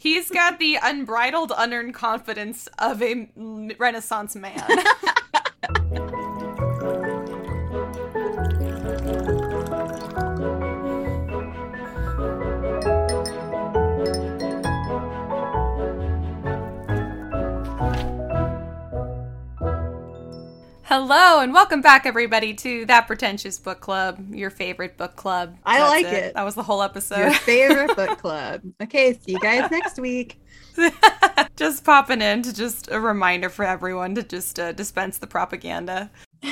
He's got the unbridled, unearned confidence of a Renaissance man. Hello and welcome back, everybody, to that pretentious book club, your favorite book club. I That's like it. That was the whole episode. Your favorite book club. Okay, see you guys next week. just popping in to just a reminder for everyone to just uh, dispense the propaganda.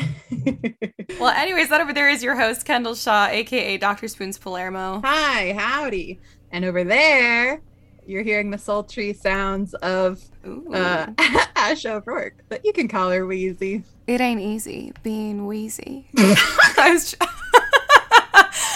well, anyways, that over there is your host, Kendall Shaw, aka Dr. Spoons Palermo. Hi, howdy. And over there, you're hearing the sultry sounds of Ooh. uh, Ash O'Rourke, but you can call her Wheezy. It ain't easy being wheezy. I was. Tr-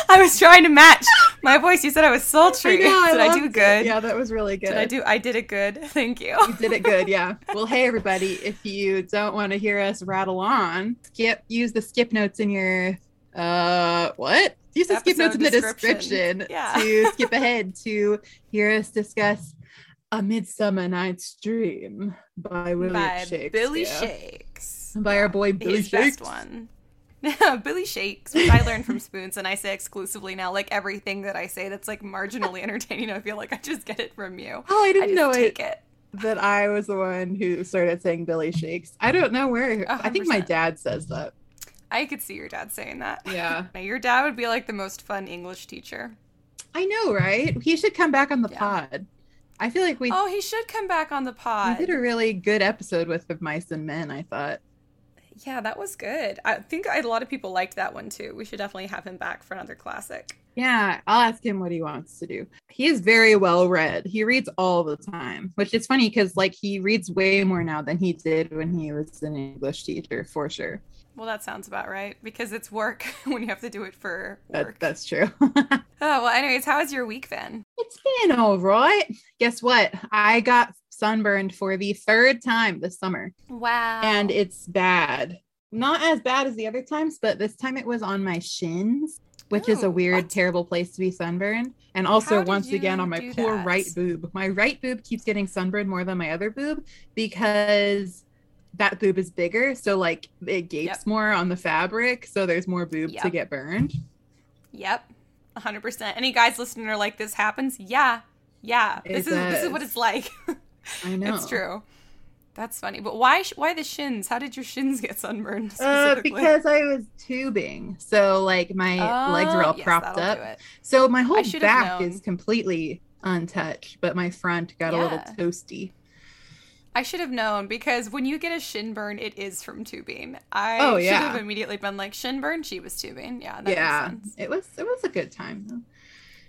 I was trying to match my voice. You said I was sultry. Did I do loved it. good? Yeah, that was really good. Did I do? I did it good. Thank you. You did it good, yeah. Well, hey everybody, if you don't want to hear us rattle on, skip use the skip notes in your uh what? Use the skip notes in the description, description. Yeah. to skip ahead to hear us discuss A Midsummer Night's Dream by William By Shakespeare. Billy Shakes. By our boy Billy His Shakes. best one. Billy Shakes, which I learned from Spoons, and I say exclusively now. Like everything that I say that's like marginally entertaining, I feel like I just get it from you. Oh, I I didn't just know it, take it. that I was the one who started saying Billy Shakes. I don't know where. I think my dad says that. I could see your dad saying that. Yeah. Now, your dad would be like the most fun English teacher. I know, right? He should come back on the Yeah. pod. I feel like we Oh, he should come back on the pod. We did a really good episode with of mice and men. I thought. Yeah, that was good. I think a lot of people liked that one too. We should definitely have him back for another classic. Yeah, I'll ask him what he wants to do. He is very well read. He reads all the time, which is funny because like he reads way more now than he did when he was an English teacher, for sure. Well, that sounds about right because it's work when you have to do it for That, work. that's true. Oh, well, anyways, how has your week been? It's been all right. Guess what? I got sunburned for the third time this summer. Wow. and it's bad. Not as bad as the other times, but this time it was on my shins, which is Oh, a weird, what? terrible place to be sunburned. And also, once again, on my poor that? right boob. My right boob keeps getting sunburned more than my other boob because that boob is bigger. So, like, it gapes Yep. more on the fabric. So, there's more boob to get burned. Yep. 100%. Any guys listening are like, this happens? Yeah. Yeah. It this is this is what it's like. I know. it's true. That's funny. But why why the shins? How did your shins get sunburned Uh, because I was tubing. So, like, my legs were all Oh, yes, propped up. So my whole back known. is completely untouched, but my front got a little toasty. I should have known because when you get a shin burn, it is from tubing. I Oh, should have immediately been like, shin burn? She was tubing. Yeah, that yeah, makes sense. it was it was a good time. though.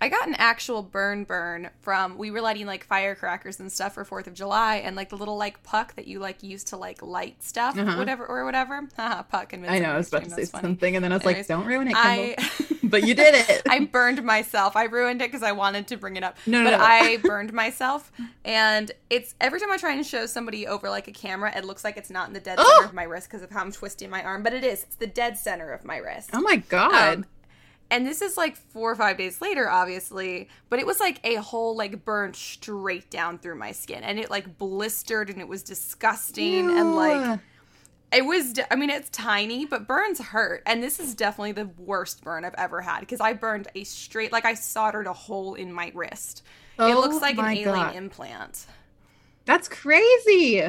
I got an actual burn burn from we were lighting like firecrackers and stuff for Fourth of July, and like the little like puck that you like use to like light stuff, Uh-huh. whatever or whatever. Puck and I know I was about to say something, and then I was like, "Don't ruin it, Kendall." I but you did it. I burned myself. I ruined it because I wanted to bring it up. No, no, but no. I burned myself, and it's every time I try and show somebody over like a camera, it looks like it's not in the dead Oh! center of my wrist because of how I'm twisting my arm, but it is. It's the dead center of my wrist. oh my god! Um, and this is like four or five days later, obviously, but it was like a hole like burned straight down through my skin, and it like blistered, and it was disgusting, and like it was. I mean, it's tiny, but burns hurt, and this is definitely the worst burn I've ever had because I burned a straight like I soldered a hole in my wrist. it Oh looks like an alien God. implant. that's crazy.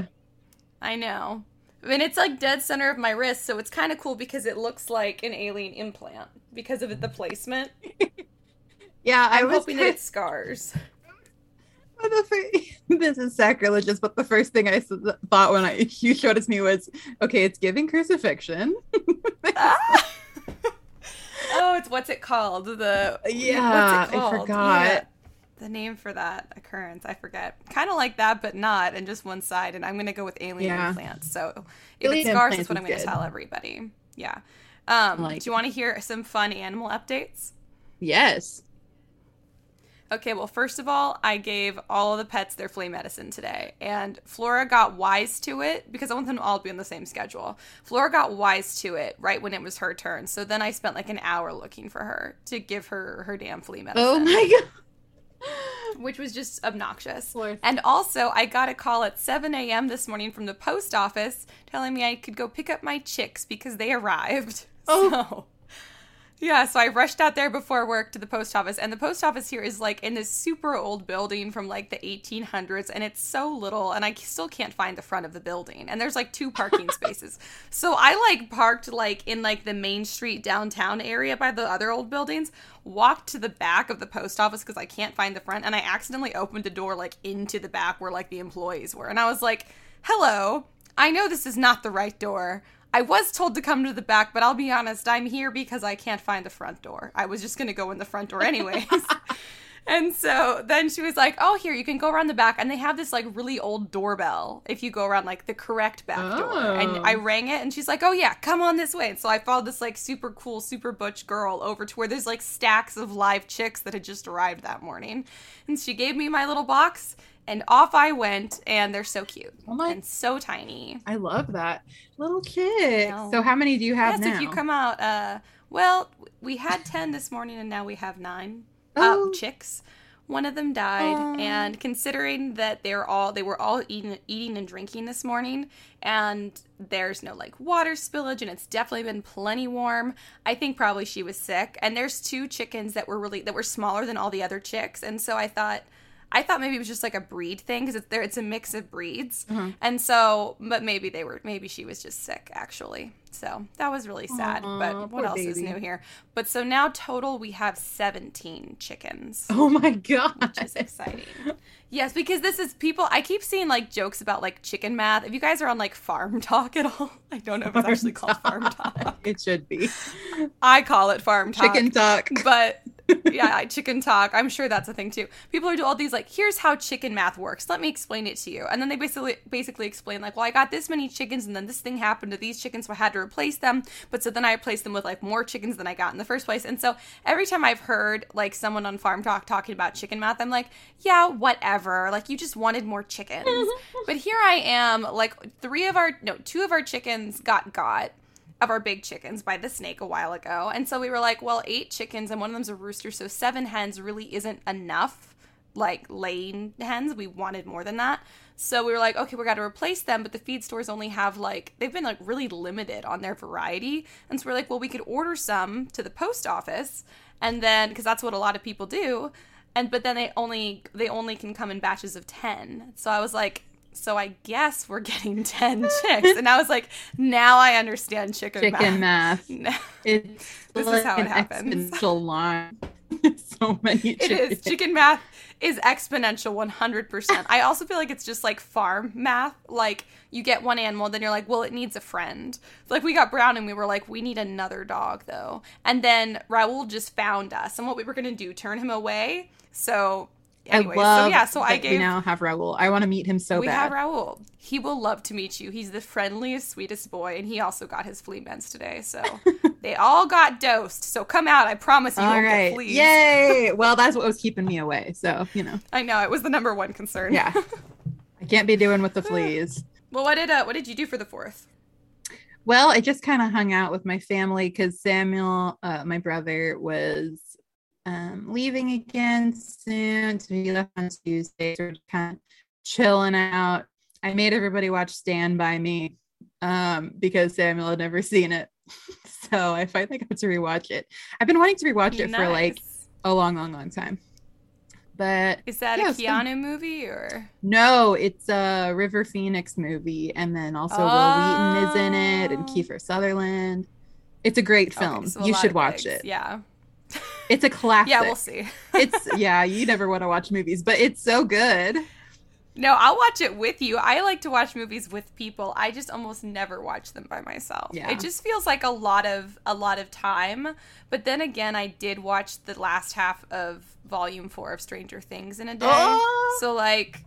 I know. I mean, it's like dead center of my wrist, so it's kind of cool because it looks like an alien implant because of the placement. Yeah, I I'm was hoping that it scars. this is sacrilegious, but the first thing I thought when I you showed it to me was, okay, it's giving crucifixion. Ah! oh, it's what's it called? The Yeah, what's it I forgot. Yeah, the name for that occurrence, I forget. Kind of like that, but not, and just one side. And I'm gonna go with alien Yeah. implants. So if Alien it scars, that's what I'm gonna tell everybody. Yeah. Um, Like do you want to hear some fun animal updates? Yes. Okay, well, first of all, I gave all of the pets their flea medicine today, and Flora got wise to it because I want them all to be on the same schedule. Flora got wise to it right when it was her turn, so then I spent like an hour looking for her to give her her damn flea medicine. Oh my god. which was just obnoxious. Worth. And also, I got a call at 7 a.m. this morning from the post office telling me I could go pick up my chicks because they arrived. Oh. So, yeah, so I rushed out there before work to the post office. And the post office here is like in this super old building from like the 1800s. And it's so little. And I still can't find the front of the building. And there's like two parking spaces. So I like parked like in like the main street downtown area by the other old buildings, walked to the back of the post office because I can't find the front. And I accidentally opened a door like into the back where like the employees were. And I was like, hello, I know this is not the right door. I was told to come to the back, but I'll be honest, I'm here because I can't find the front door. I was just going to go in the front door anyways. and so then she was like, "Oh, here, you can go around the back." And they have this like really old doorbell if you go around like the correct back door. Oh. And I oh. rang it and she's like, "Oh yeah, come on this way." And so I followed this like super cool, super butch girl over to where there's like stacks of live chicks that had just arrived that morning. And she gave me my little box and off I went and they're so cute Oh my- and so tiny. I love that. Little know. So how many do you have Yes, now? if you come out, uh, well, we had 10 this morning and now we have nine Oh. uh, chicks. One of them died, and considering that they're all they were all eating eating and drinking this morning, and there's no like water spillage, and it's definitely been plenty warm. I think probably she was sick. And there's two chickens that were really that were smaller than all the other chicks, and so I thought. I thought maybe it was just like a breed thing because it's there. It's a mix of breeds, Uh-huh. and so, but maybe they were. Maybe she was just sick, actually. So that was really sad. Aw, but what else is new here? But so now total we have 17 chickens. Oh my god. Which is exciting. Yes, because this is people. I keep seeing like jokes about like chicken math. If you guys are on like farm talk at all, I don't know if it's actually called farm talk. it should be. I call it farm talk. Chicken talk. But yeah, I- chicken talk. I'm sure that's a thing too. People are do all these like, here's how chicken math works. Let me explain it to you. And then they basically basically explain like, well, I got this many chickens, and then this thing happened to these chickens, so I had to replace them. But so then I replaced them with like more chickens than I got in the first place. And so every time I've heard like someone on Farm Talk talking about chicken math, I'm like, yeah, whatever. Like you just wanted more chickens. but here I am, like three of our no, two of our chickens got got of our big chickens by the snake a while ago. And so we were like, well, eight chickens and one of them's a rooster, so seven hens really isn't enough like laying hens. We wanted more than that. So we were like, okay, we got to replace them, but the feed stores only have like they've been like really limited on their variety. And so we're like, well, we could order some to the post office and then because that's what a lot of people do. And but then they only they only can come in batches of 10. So I was like, so I guess we're getting 10 chicks. And I was like, now I understand chicken, Chicken math. math. It's This is how it happens. exponential line. so many It chickens. is. Chicken math is exponential 100%. I also feel like it's just like farm math. Like you get one animal, then you're like, well, it needs a friend. Like we got Brown and we were like, we need another dog though. And then Raul just found us. And what we were going to do, turn him away. So, anyway, I love so yeah, so I that we now have Raul. I want to meet him so we bad. We have Raul. He will love to meet you. He's the friendliest, sweetest boy, and he also got his flea meds today. So they all got dosed. So come out. I promise you All won't get right. fleas. Yay. well, that's what was keeping me away. So, you know, I know it was the number one concern. yeah. I can't be doing with the fleas. Well, what did uh, what did you do for the fourth? Well, I just kind of hung out with my family because Samuel, uh, my brother, was um, leaving again soon. So he left on Tuesday. So we're kind of chilling out. I made everybody watch Stand By Me um, because Samuel had never seen it. so I finally got to rewatch it. I've been wanting to rewatch it for like a long, long, long time. But Is that yeah, a. Keanu movie or? no, it's a River Phoenix movie, and then also Wil Wheaton is in it, and Oh. Kiefer Sutherland. It's a great film. Okay, so a you should watch it. Yeah. It's a classic. Yeah, we'll see. it's yeah, you never want to watch movies, but it's so good. No, I'll watch it with you. I like to watch movies with people. I just almost never watch them by myself. Yeah. It just feels like a lot of a lot of time. But then again, I did watch the last half of volume 4 of Stranger Things in a day. Oh. So like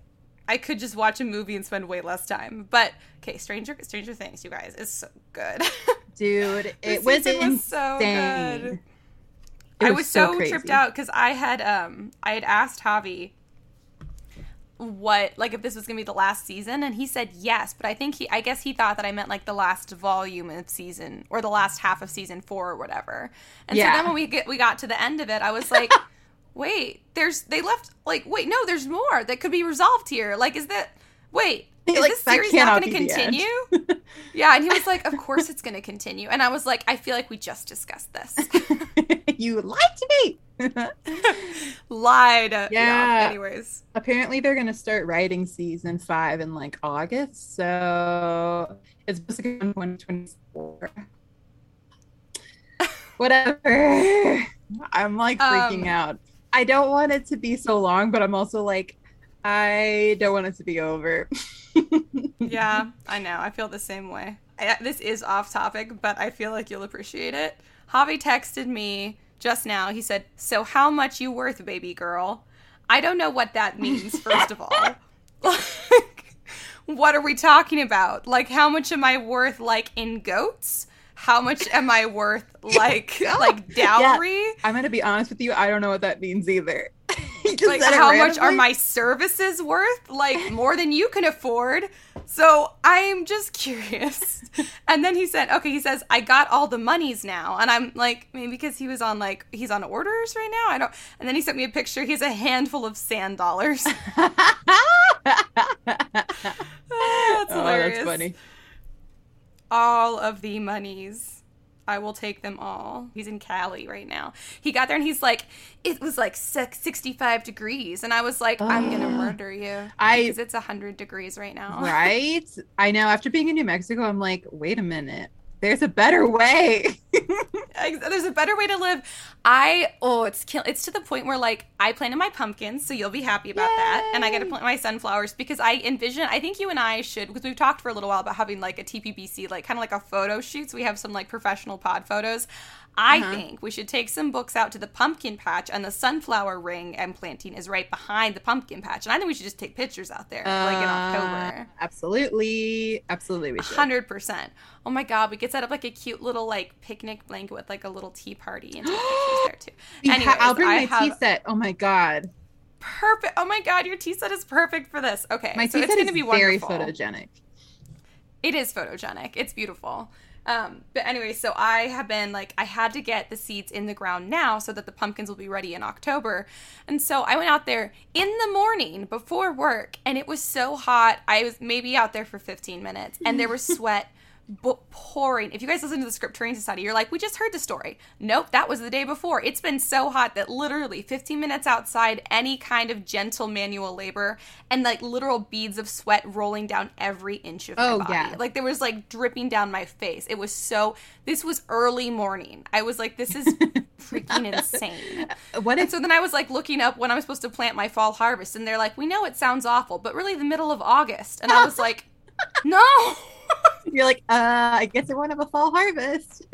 I could just watch a movie and spend way less time. But okay, Stranger Stranger Things, you guys, is so good. Dude, it was season insane. so good. It I was so, crazy. tripped out because I had um I had asked Javi what like if this was gonna be the last season and he said yes but i think he i guess he thought that i meant like the last volume of season or the last half of season four or whatever and so then when we get we got to the end of it i was like wait, there's they left like wait, no, there's more that could be resolved here. Like, is that wait? Is Like, this series not going to be the end. continue? yeah, and he was like, "Of course it's going to continue." And I was like, "I feel like we just discussed this." you lied to me. Lied. Yeah. Yeah. Anyways, Apparently, they're gonna start writing season five in like August, so it's supposed to come in 2024. Whatever. I'm like freaking Um, out. I don't want it to be so long, but I'm also like, I don't want it to be over. Yeah, I know. I feel the same way. I, this is off topic, but I feel like you'll appreciate it. Javi texted me just now. He said, "So how much you worth, baby girl?" I don't know what that means. First of all, like, what are we talking about? Like, how much am I worth? Like in goats? How much am I worth? Like, Yeah. like dowry? I'm gonna be honest with you. I don't know what that means either. Like how much are my services worth? Like more than you can afford. So i'm just curious. And then he said okay he says i got all the monies now. And i'm like maybe because he was on like he's on orders right now? I don't and then he sent me a picture. He has a handful of sand dollars. Ah, that's oh, that's funny. all of the monies. I will take them all. He's in Cali right now. He got there and he's like, it was like 65 degrees. And I was like, I'm going to murder you. I- Because it's 100 degrees right now. Right? I know. After being in New Mexico, I'm like, wait a minute. There's a better way. There's a better way to live. I, oh, it's kill. It's to the point where like I planted my pumpkins, so you'll be happy about that. And I got to plant my sunflowers because I envision, I think you and I should, because we've talked for a little while about having like a TPBC, like kind of like a photo shoot. So we have some like professional pod photos. I Uh-huh. think we should take some books out to the pumpkin patch, and the sunflower ring and planting is right behind the pumpkin patch. And I think we should just take pictures out there, like in Uh, October. Absolutely. Absolutely. We should. Hundred percent. Oh my god, we could set up like a cute little like picnic blanket with like a little tea party and take pictures there too. Ha- I'll bring my tea set. Oh my God. Perfect. Oh my god, your tea set is perfect for this. Okay, My so tea it's set going is to be very photogenic. It is photogenic. It's beautiful. Um, but anyway, so I have been like, I had to get the seeds in the ground now so that the pumpkins will be ready in October. And so I went out there in the morning before work, and it was so hot. I was maybe out there for 15 minutes, and there was sweat. Pouring. If you guys listen to the Script Training Society, you're like, we just heard the story. Nope, that was the day before. It's been so hot that literally 15 minutes outside, any kind of gentle manual labor, and like literal beads of sweat rolling down every inch of my Oh, body. yeah. Like there was like dripping down my face. It was so. This was early morning. I was like, this is freaking insane. Uh, what And so then I was like looking up when I'm supposed to plant my fall harvest, and they're like, we know it sounds awful, but really the middle of August. And I was like, no. you're like, uh, I guess I won't have a fall harvest.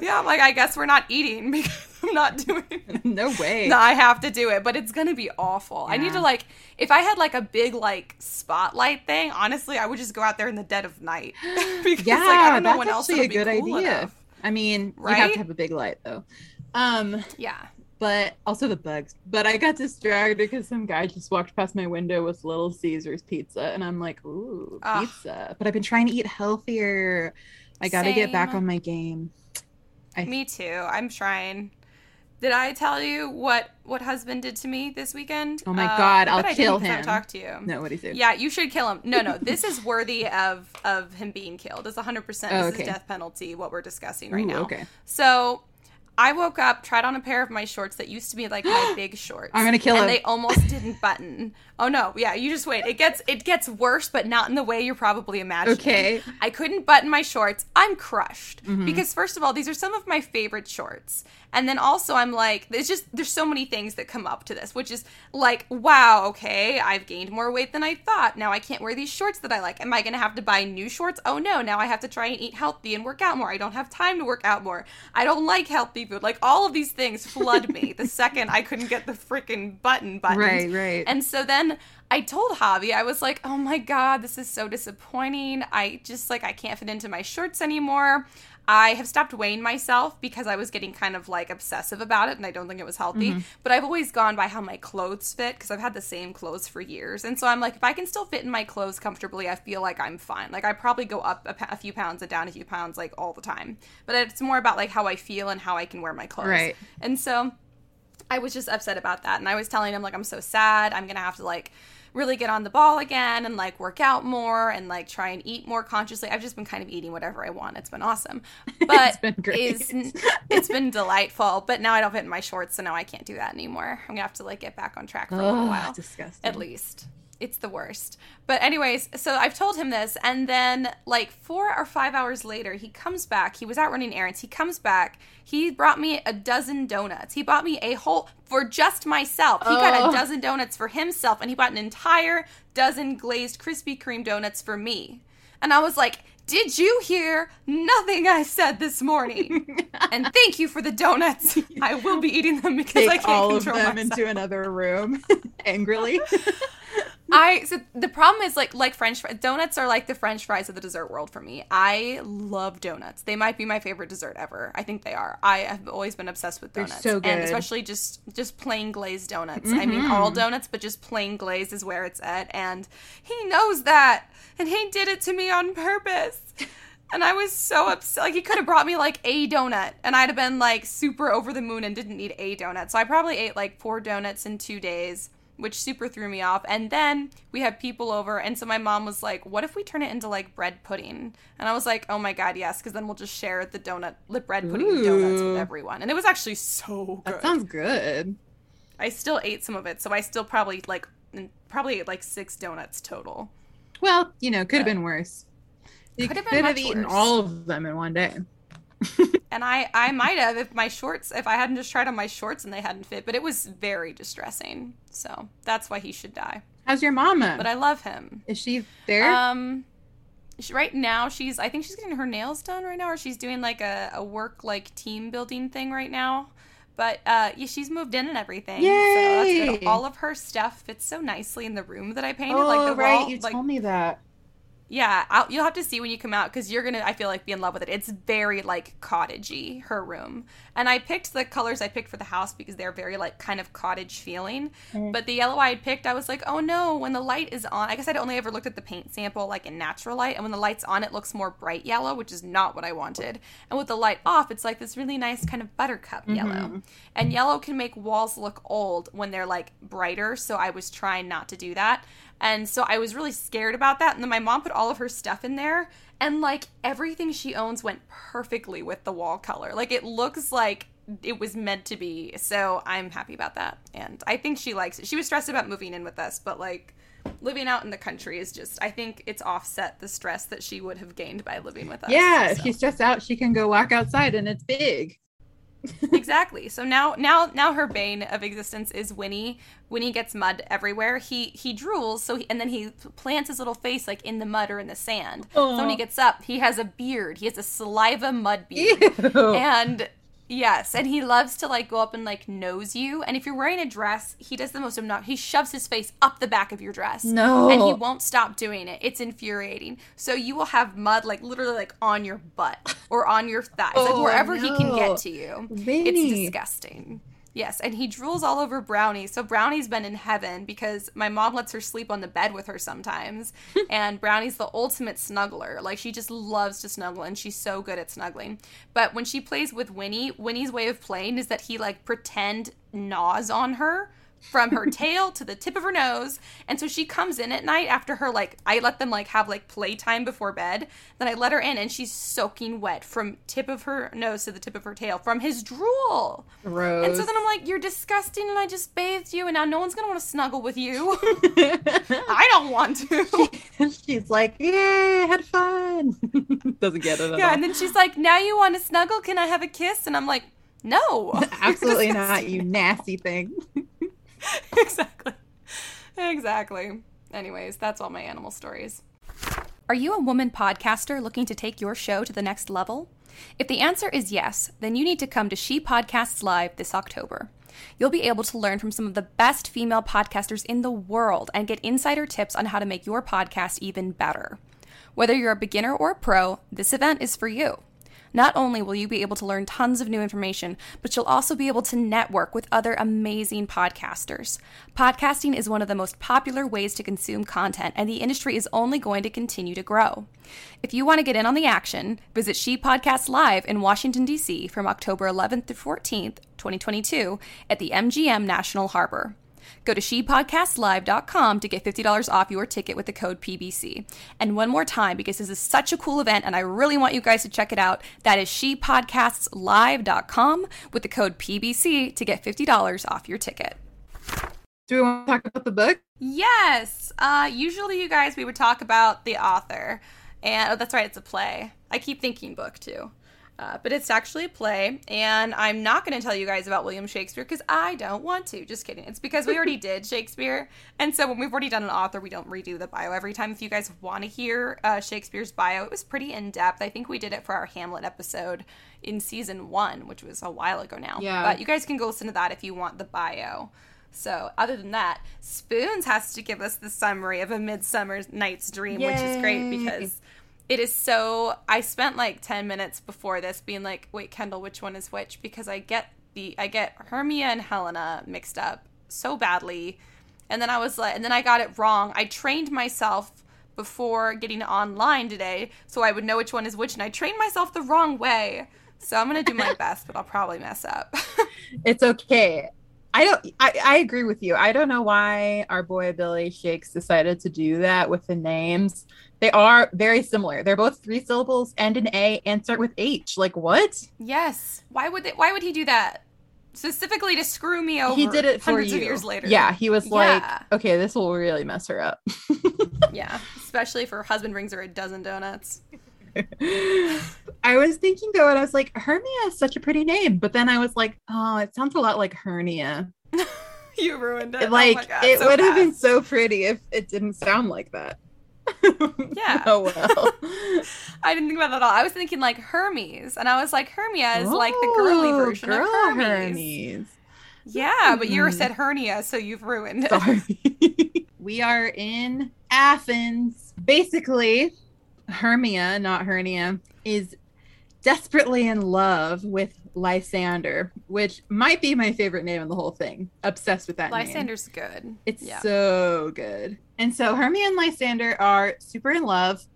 yeah, I'm like, I guess we're not eating because I'm not doing it. no way. No, I have to do it, but it's gonna be awful. I need to like, if I had like a big like spotlight thing, honestly, I would just go out there in the dead of night because yeah, like I don't know that's else actually a good cool idea. enough. I mean, you have to have a big light though. Um, Yeah. But also the bugs. But I got distracted because some guy just walked past my window with Little Caesars pizza, and I'm like, ooh, Ugh. pizza. But I've been trying to eat healthier. I got to get back on my game. I- Me too. I'm trying. Did I tell you what what husband did to me this weekend? Oh my Uh, God, I I'll kill didn't 'cause I him. talked to you. No, what do you say? Yeah, you should kill him. No, no, this is worthy of of him being killed. It's 100. percent Oh, This okay. is death penalty. What we're discussing right Ooh, now. Okay. So I woke up, tried on a pair of my shorts that used to be like my big shorts. I'm gonna kill and him. they almost didn't button. Oh no, yeah, you just wait. It gets it gets worse, but not in the way you're probably imagining. Okay. I couldn't button my shorts. I'm crushed Mhm. because first of all, these are some of my favorite shorts. And then also I'm like there's just there's so many things that come up to this, which is like, wow, okay, I've gained more weight than I thought. Now I can't wear these shorts that I like. Am I going to have to buy new shorts? Oh no, now I have to try and eat healthy and work out more. I don't have time to work out more. I don't like healthy food. Like all of these things flood me the second I couldn't get the freaking button buttoned. Right, right. And so then I told Javi, I was like, oh my God, this is so disappointing. I just like, I can't fit into my shorts anymore. I have stopped weighing myself because I was getting kind of like obsessive about it and I don't think it was healthy. Mm-hmm. But I've always gone by how my clothes fit because I've had the same clothes for years. And so I'm like, if I can still fit in my clothes comfortably, I feel like I'm fine. Like I probably go up a, a few pounds and down a few pounds like all the time. But it's more about like how I feel and how I can wear my clothes. Right. And so I was just upset about that. And I was telling him, like, I'm so sad. I'm going to have to, like, really get on the ball again and like work out more and like try and eat more consciously. I've just been kind of eating whatever I want. It's been awesome. But it's been great. it's been delightful. But now I don't fit in my shorts, so now I can't do that anymore. I'm gonna have to like get back on track for a little while. Disgusting. At least it's the worst. But anyways, so I've told him this, and then like four or five hours later, he comes back. He was out running errands. He comes back. He brought me a dozen donuts. He bought me a whole for just myself. He got a Oh. dozen donuts for himself, and he bought an entire dozen glazed Krispy Kreme donuts for me. And I was like, "Did you hear nothing I said this morning?" and thank you for the donuts. I will be eating them because I can't all of control them myself. into another room angrily. I so the problem is like like French fries. Donuts are like the French fries of the dessert world for me. I love donuts. They might be my favorite dessert ever. I think they are. I have always been obsessed with donuts, so and especially just just plain glazed donuts. I mean, all mm-hmm. donuts, but just plain glazed is where it's at. And he knows that, and he did it to me on purpose. And I was so upset. Like he could have brought me like a donut, and I'd have been like super over the moon and didn't need a donut. So I probably ate like four donuts in two days, which super threw me off. And then we had people over, and so my mom was like, "What if we turn it into like bread pudding?" And I was like, "Oh my god, yes!" Because then we'll just share the donut, the bread pudding and donuts with everyone. And it was actually so good. that sounds good. I still ate some of it, so I still probably like probably ate like six donuts total. Well, you know, could have been worse. You Could have been have much eaten worse. all of them in one day. And I I might have if my shorts if I hadn't just tried on my shorts and they hadn't fit, but it was very distressing. So that's why he should die. How's your mama? But I love him. Is she there? Um, she, right now she's I think she's getting her nails done right now, or she's doing like a, a work like team building thing right now. But uh, yeah, she's moved in and everything. So that's good. Yay! All of her stuff fits so nicely in the room that I painted. oh, like the right. wall, you like told me that. Yeah, I'll, you'll have to see when you come out because you're gonna. I feel like be in love with it. It's very like cottagey her room, and I picked the colors I picked for the house because they're very like kind of cottage feeling. Mm. But the yellow I had picked, I was like, oh no, when the light is on. I guess I'd only ever looked at the paint sample like in natural light, and when the light's on, it looks more bright yellow, which is not what I wanted. And with the light off, it's like this really nice kind of buttercup Mm-hmm. yellow. And yellow can make walls look old when they're like brighter, so I was trying not to do that. And so I was really scared about that. And then my mom put all of her stuff in there, and like everything she owns went perfectly with the wall color. Like it looks like it was meant to be. So I'm happy about that. And I think she likes it. She was stressed about moving in with us, but like living out in the country is just, I think it's offset the stress that she would have gained by living with us. Yeah, if she's stressed out, she can go walk outside and it's big. Exactly. So now now now her bane of existence is Winnie. Winnie gets mud everywhere. He he drools, so he, and then he plants his little face like in the mud or in the sand. So when he gets up, he has a beard. He has a saliva mud beard. Ew. And yes, and he loves to like go up and like nose you. And if you're wearing a dress, he does the most obnoxious. He shoves his face up the back of your dress. No. And he won't stop doing it. It's infuriating. So you will have mud like literally like on your butt or on your thighs, like Oh, wherever he can get to you. Vinny. It's disgusting. Yes, and he drools all over Brownie. So Brownie's been in heaven because my mom lets her sleep on the bed with her sometimes. and Brownie's the ultimate snuggler. Like she just loves to snuggle and she's so good at snuggling. But when she plays with Winnie, Winnie's way of playing is that he like pretend gnaws on her from her tail to the tip of her nose. And so she comes in at night after her like I let them like have like playtime before bed. Then I let her in and she's soaking wet from tip of her nose to the tip of her tail from his drool. Gross. And so then I'm like, You're disgusting and I just bathed you and now no one's gonna want to snuggle with you. I don't want to. she's like, yay, had fun. Doesn't get it at yeah, all. and then she's like, Now you want to snuggle? Can I have a kiss? And I'm like, No. Absolutely not, you nasty thing. exactly. Exactly. Anyways, that's all my animal stories. Are you a woman podcaster looking to take your show to the next level? If the answer is yes, then you need to come to She Podcasts Live this October. You'll be able to learn from some of the best female podcasters in the world and get insider tips on how to make your podcast even better. Whether you're a beginner or a pro, this event is for you. Not only will you be able to learn tons of new information, but you'll also be able to network with other amazing podcasters. Podcasting is one of the most popular ways to consume content, and the industry is only going to continue to grow. If you want to get in on the action, visit She Podcast Live in Washington, D.C. from October 11th to 14th, 2022, at the MGM National Harbor. Go to shepodcastlive.com to get $50 off your ticket with the code PBC. And one more time, because this is such a cool event and I really want you guys to check it out, that is shepodcastslive.com with the code PBC to get $50 off your ticket. Do we want to talk about the book? Yes. Uh, usually, you guys, we would talk about the author. And oh, that's right, it's a play. I keep thinking book too. Uh, but it's actually a play, and I'm not going to tell you guys about William Shakespeare because I don't want to. Just kidding. It's because we already did Shakespeare, and so when we've already done an author, we don't redo the bio every time. If you guys want to hear uh, Shakespeare's bio, it was pretty in depth. I think we did it for our Hamlet episode in season one, which was a while ago now. Yeah. But you guys can go listen to that if you want the bio. So, other than that, Spoons has to give us the summary of A Midsummer Night's Dream, which is great because it is so i spent like 10 minutes before this being like wait kendall which one is which because i get the i get hermia and helena mixed up so badly and then i was like and then i got it wrong i trained myself before getting online today so i would know which one is which and i trained myself the wrong way so i'm gonna do my best but i'll probably mess up It's okay. I don't I, I agree with you. I don't know why our boy Billy Shakes decided to do that with the names. They are very similar. They're both three syllables, end in A, and start with H. Like what? yes why would they why would he do that specifically to screw me over he did it for hundreds you. of years later Yeah, he was like, Yeah. okay, this will really mess her up. yeah especially if her husband brings her a dozen donuts I was thinking though, and I was like, Hermia is such a pretty name, but then I was like, oh, it sounds a lot like hernia. you ruined it. like oh my God, it so would have been fast. so pretty if it didn't sound like that. Yeah. oh well. I didn't think about that at all. I was thinking like Hermes, and I was like, Hermia is like the girly version girl of Hermes. Hermes. Yeah, but you Hmm. said hernia, so you've ruined it. Sorry. we are in Athens. Basically, Hermia, not hernia, is desperately in love with Lysander, which might be my favorite name in the whole thing. Obsessed with that name. Lysander's good. It's yeah. so good. And so Hermia and Lysander are super in love,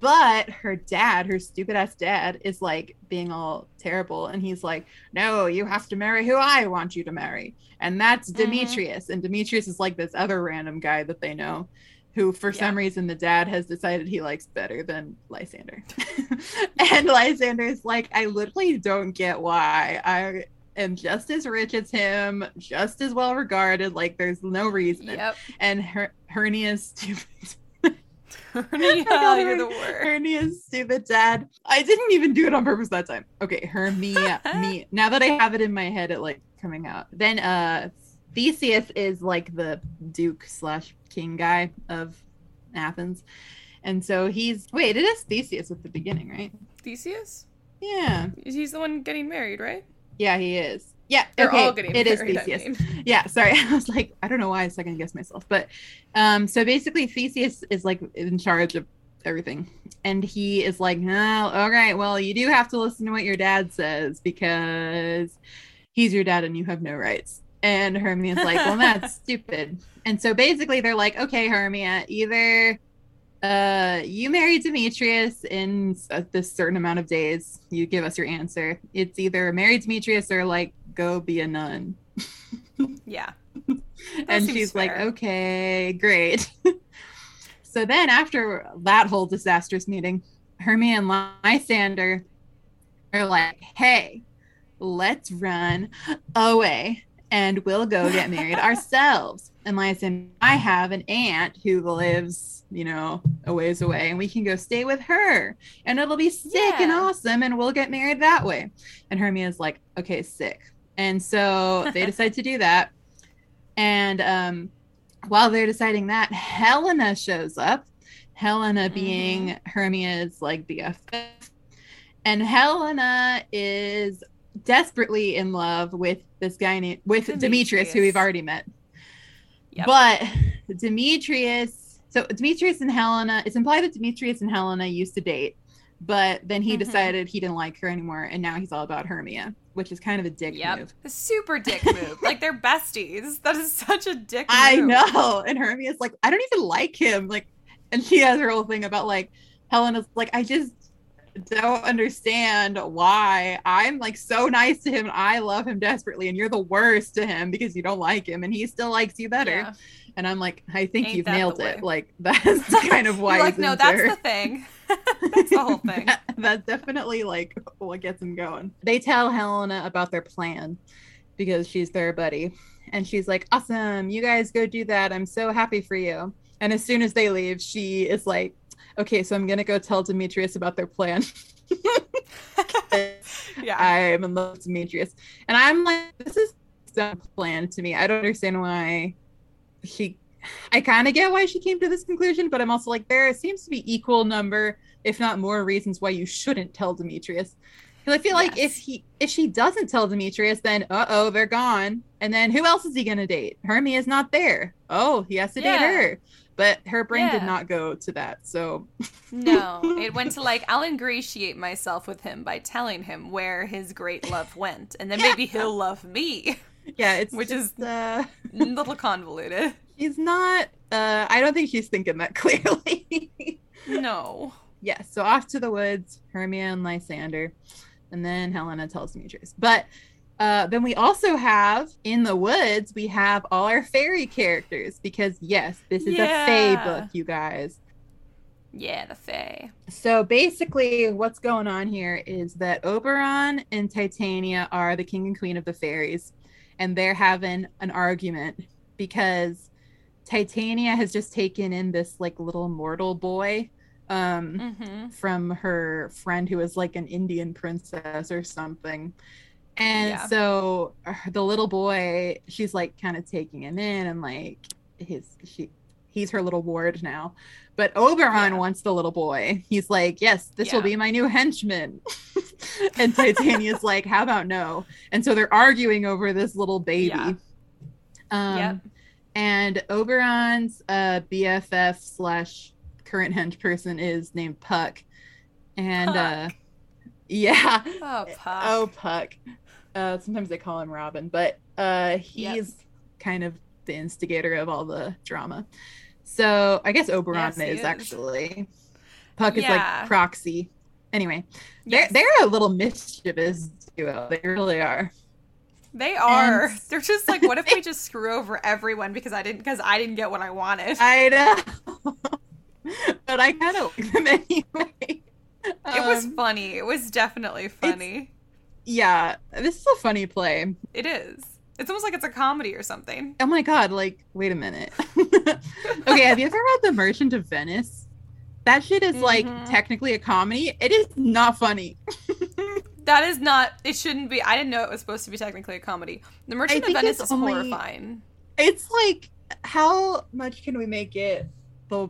but her dad, her stupid ass dad, is like being all terrible. And he's like, No, you have to marry who I want you to marry. And that's Mhm. Demetrius. And Demetrius is like this other random guy that they know. Who, for some reason, the dad has decided he likes better than Lysander. and Lysander is like, I literally don't get why. I am just as rich as him, just as well regarded. Like, there's no reason Yep. and her hernia's stupid Hernia, called you're her- the worst. hernia's stupid dad i didn't even do it on purpose that time okay hermia me now that i have it in my head it like coming out then uh theseus is like the duke slash king guy of athens and so he's wait it is theseus at the beginning right Theseus? yeah He's the one getting married, right? yeah he is yeah They're okay, all getting it is married. I theseus mean. yeah sorry i was like i don't know why i second guess myself but um so basically theseus is like in charge of everything and he is like no okay well you do have to listen to what your dad says because he's your dad and you have no rights and hermia's like well that's stupid. And so basically they're like okay hermia either uh you marry demetrius in uh, this certain amount of days you give us your answer. It's either marry demetrius or like go be a nun. Yeah. and she's like, okay, great. so then, after that whole disastrous meeting, Hermia and Lysander are like, hey, let's run away and we'll go get married ourselves. And Lysander, I have an aunt who lives, you know, a ways away, and we can go stay with her and it'll be sick and awesome, and we'll get married that way. And Hermia's like, okay, sick. And so they decide to do that. And um, while they're deciding that, Helena shows up. Helena being Hermia's like BFF. And Helena is desperately in love with this guy named with Demetrius, Demetrius. who we've already met. Yep. But Demetrius, so Demetrius and Helena, it's implied that Demetrius and Helena used to date, but then he Mhm. decided he didn't like her anymore, and now he's all about Hermia, which is kind of a dick Yep. move. A super dick move. like they're besties. That is such a dick I move. know. And Hermia's like, I don't even like him. Like, and she has her whole thing about like Helena's like, I just don't understand why I'm like so nice to him. I love him desperately, and you're the worst to him because you don't like him, and he still likes you better. Yeah. And I'm like, I think Ain't you've nailed it. Like that's kind of why like, no, that's the thing. that's the whole thing. That- that's definitely like what gets him going. They tell Helena about their plan because she's their buddy. And she's like, Awesome, you guys go do that. I'm so happy for you. And as soon as they leave, she is like, Okay, so I'm gonna go tell Demetrius about their plan. Yeah. I'm in love with Demetrius. And I'm like, this is a plan to me. I don't understand why she I kind of get why she came to this conclusion, but I'm also like, there seems to be equal number, if not more, reasons why you shouldn't tell Demetrius. Because I feel like if he if she doesn't tell Demetrius, then uh oh, they're gone. And then who else is he gonna date? Hermia is not there. Oh, he has to Yeah. date her. But her brain did not go to that. So No, it went to like I'll ingratiate myself with him by telling him where his great love went, and then maybe he'll love me. yeah, it's Which just, is- uh A little convoluted. He's not uh I don't think he's thinking that clearly. No. yes, so off to the woods, Hermia and Lysander, and then Helena tells Demetrius. But uh, then we also have in the woods, we have all our fairy characters because yes, this is a Fae book, you guys. Yeah, the Fae. So basically, what's going on here is that Oberon and Titania are the king and queen of the fairies, and they're having an argument because Titania has just taken in this like little mortal boy um Mm-hmm. from her friend who is like an Indian princess or something. And Yeah. so uh, the little boy, she's like kind of taking him in and like his she he's her little ward now. But Oberon Yeah. wants the little boy. He's like, "Yes, this will be my new henchman." and Titania's like, "How about no?" And so they're arguing over this little baby. Yeah. Um Yep. and Oberon's uh, BFF slash current hench person is named Puck, and uh, yeah, Oh, Puck. oh Puck. Uh, sometimes they call him Robin, but uh, he's kind of the instigator of all the drama. So I guess Oberon Yes, is, is. actually. Puck is like proxy. Anyway, they're they're a little mischievous duo. They really are. They are. And- They're just like, what if we just screw over everyone because I didn't because I didn't get what I wanted. I know. but I kind of like them anyway. it was Um, funny. It was definitely funny. Yeah, this is a funny play. It is. It's almost like it's a comedy or something. Oh my god, like, wait a minute. okay, have you ever read The Merchant of Venice? That shit is like Mhm. technically a comedy. It is not funny. That is not. It shouldn't be. I didn't know it was supposed to be technically a comedy. The Merchant of Venice is only- horrifying. It's like, how much can we make it the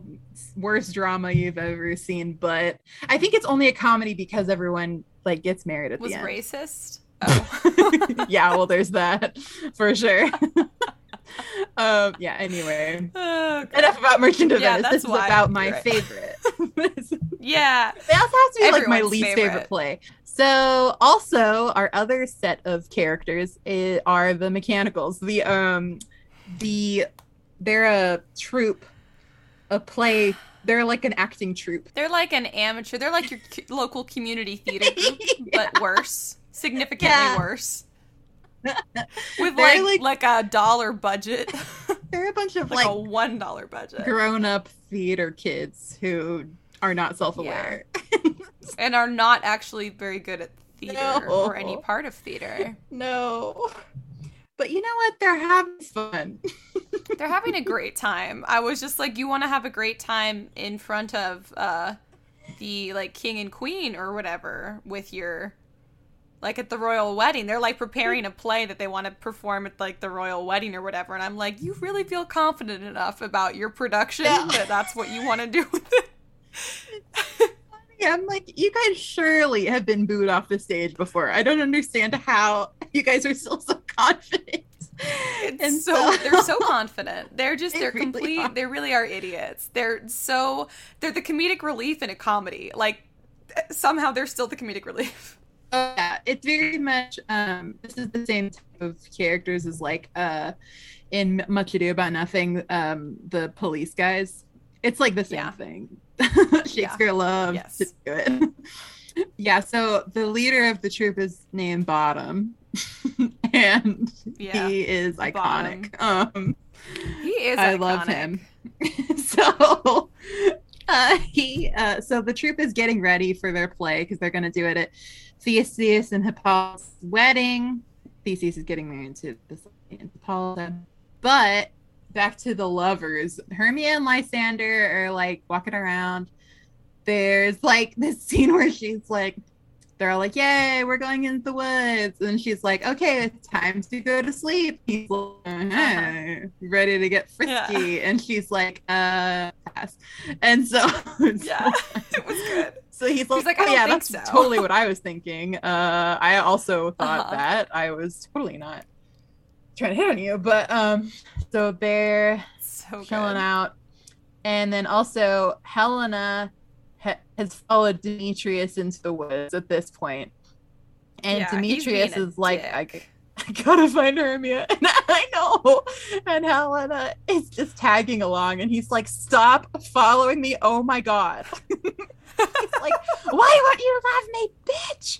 worst drama you've ever seen? But I think it's only a comedy because everyone like gets married at Was the end. Was racist. Oh. yeah, well, there's that for sure. um, yeah. Anyway, Oh, enough about Merchant of Yeah, Venice. This is about my right. favorite. Yeah. they also have to be like my least favorite. favorite. play. So, also our other set of characters i- are the Mechanicals. The um, the they're a troupe, a play. They're like an acting troupe. They're like an amateur. They're like your local community theater group, Yeah. but worse. Significantly Yeah. worse. With like, like- like a dollar budget, They're a bunch of like, like a one dollar budget, grown-up theater kids who are not self-aware. and are not actually very good at theater No. or any part of theater. No. But you know what? They're having fun. They're having a great time. I was just like, you want to have a great time in front of uh, the like king and queen or whatever with your like at the royal wedding. They're like preparing a play that they want to perform at like the royal wedding or whatever. And I'm like, you really feel confident enough about your production Yeah. that that's what you want to do with it. Yeah, I'm like, you guys surely have been booed off the stage before. I don't understand how you guys are still so confident. It's And so, so- they're so confident. They're just They they're really complete. are. They really are idiots. They're so they're the comedic relief in a comedy. Like somehow they're still the comedic relief. Oh yeah, it's very much um this is the same type of characters as like uh in Much Ado About Nothing, um the police guys. It's like the same Yeah. thing. Shakespeare loves Yes. to do it. yeah, so the leader of the troop is named Bottom. and Yeah. he is iconic. Um He is I love him. so uh, he uh, so the troop is getting ready for their play because they're going to do it at Theseus and Hippolyta's wedding. Theseus is getting married to this Hippolyta. But back to the lovers, Hermia and Lysander are like walking around. There's like this scene where she's like, they're all like, "Yay, we're going into the woods," and she's like, "Okay, it's time to go to sleep." He's like, "Uh-huh," ready to get frisky, and she's like, "Uh, pass." And so, Yeah, it was good. so he's like, like, "Oh, yeah, that's so." totally what I was thinking." Uh, I also thought Uh-huh. that I was totally not trying to hit on you, but um, so they're So chilling good. out. And then also Helena has followed Demetrius into the woods at this point. And Yeah, Demetrius is like, I, dick. I gotta find Hermia. And I know. And Helena is just tagging along and he's like, stop following me. Oh my God. he's like, why won't you love me, bitch?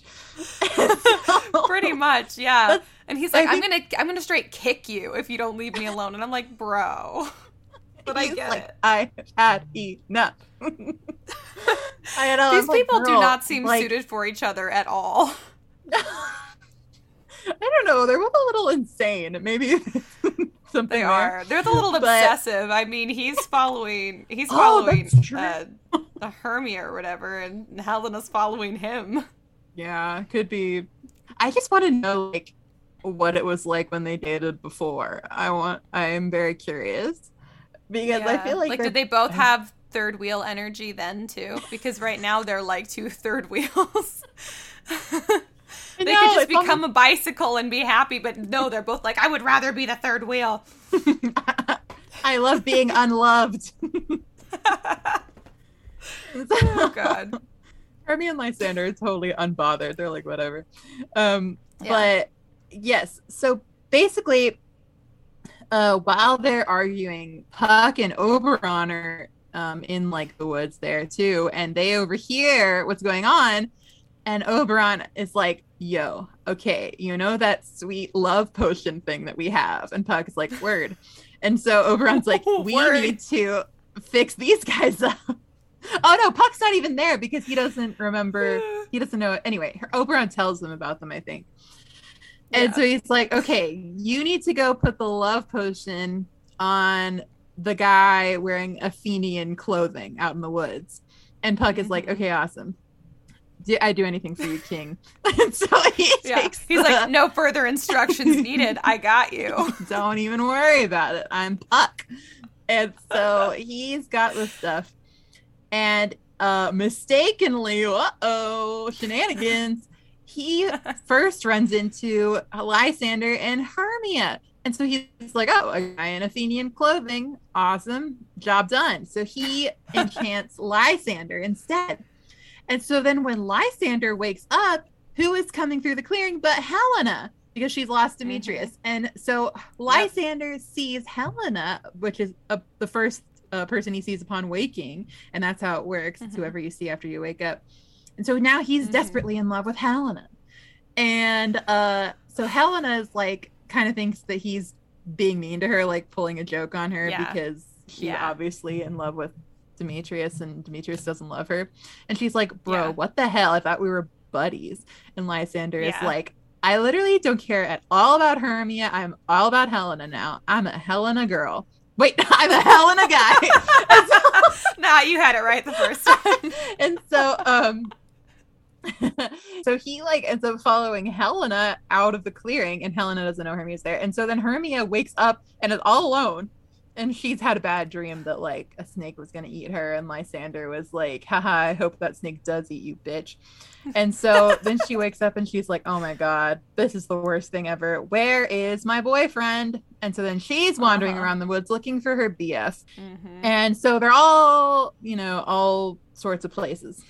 So- Pretty much, yeah. And he's like, "I'm think- gonna, I'm gonna straight kick you if you don't leave me alone." And I'm like, "Bro," but I get like, it. I had enough. I know, These I'm like, people do not seem like, suited for each other at all. I don't know. They're both a little insane. Maybe something They there. are. They're the little But- obsessive. I mean, he's following. He's Oh, following uh, the Hermia or whatever, and Helena's following him. Yeah, could be. I just want to know like what it was like when they dated before. I want. I am very curious because I feel like, like did they both have third wheel energy then too? Because right now they're like two third wheels. They know, could just become a bicycle and be happy, but no, they're both like, I would rather be the third wheel. I love being unloved. oh god. Hermia and Lysander are totally unbothered. They're like, whatever. Um, Yeah. But yes, so basically, uh, while they're arguing, Puck and Oberon are um, in like the woods there too, and they overhear what's going on. And Oberon is like, yo, okay, you know that sweet love potion thing that we have? And Puck is like, word. And so Oberon's like, we Word. need to fix these guys up. Oh no, Puck's not even there because he doesn't remember. He doesn't know. Anyway, Oberon tells them about them, I think. And Yeah. so he's like, okay, you need to go put the love potion on the guy wearing Athenian clothing out in the woods. And Puck is like, Mhm. okay, awesome. Do I do anything for you, King? and so he Yeah. takes He's the- like, no further instructions needed. I got you. don't even worry about it. I'm Puck. And so he's got the stuff. And uh mistakenly, uh-oh, shenanigans. He first runs into Lysander and Hermia. And so he's like, oh, a guy in Athenian clothing. Awesome. Job done. So he enchants Lysander instead. And so then when Lysander wakes up, who is coming through the clearing but Helena? Because she's lost Demetrius. And so Lysander sees Helena, which is uh, the first uh, person he sees upon waking. And that's how it works. It's Mhm. whoever you see after you wake up. And so now he's Mhm. desperately in love with Helena. And uh, so Helena is like, kind of thinks that he's being mean to her, like pulling a joke on her Yeah. because she's Yeah. obviously in love with Demetrius and Demetrius doesn't love her. And she's like, Bro, Yeah. what the hell? I thought we were buddies. And Lysander is like, I literally don't care at all about Hermia. I'm all about Helena now. I'm a Helena girl. Wait, I'm a Helena guy. Nah, you had it right the first time. and so um so he like ends up following Helena out of the clearing and Helena doesn't know Hermia's there. And so then Hermia wakes up and is all alone and she's had a bad dream that like a snake was gonna eat her and Lysander was like, haha, I hope that snake does eat you, bitch. And so then she wakes up and she's like, Oh my god, this is the worst thing ever. Where is my boyfriend? And so then she's wandering Uh-huh. around the woods looking for her BF. Mhm. And so they're all, you know, all sorts of places.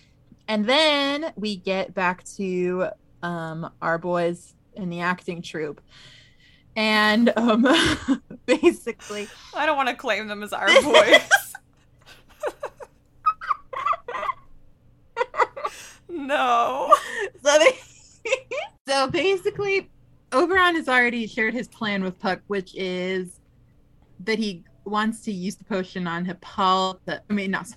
And then we get back to um, our boys in the acting troupe. And um, basically, I don't want to claim them as our boys. no. So they, so basically, Oberon has already shared his plan with Puck, which is that he wants to use the potion on Hippolyta. I mean, not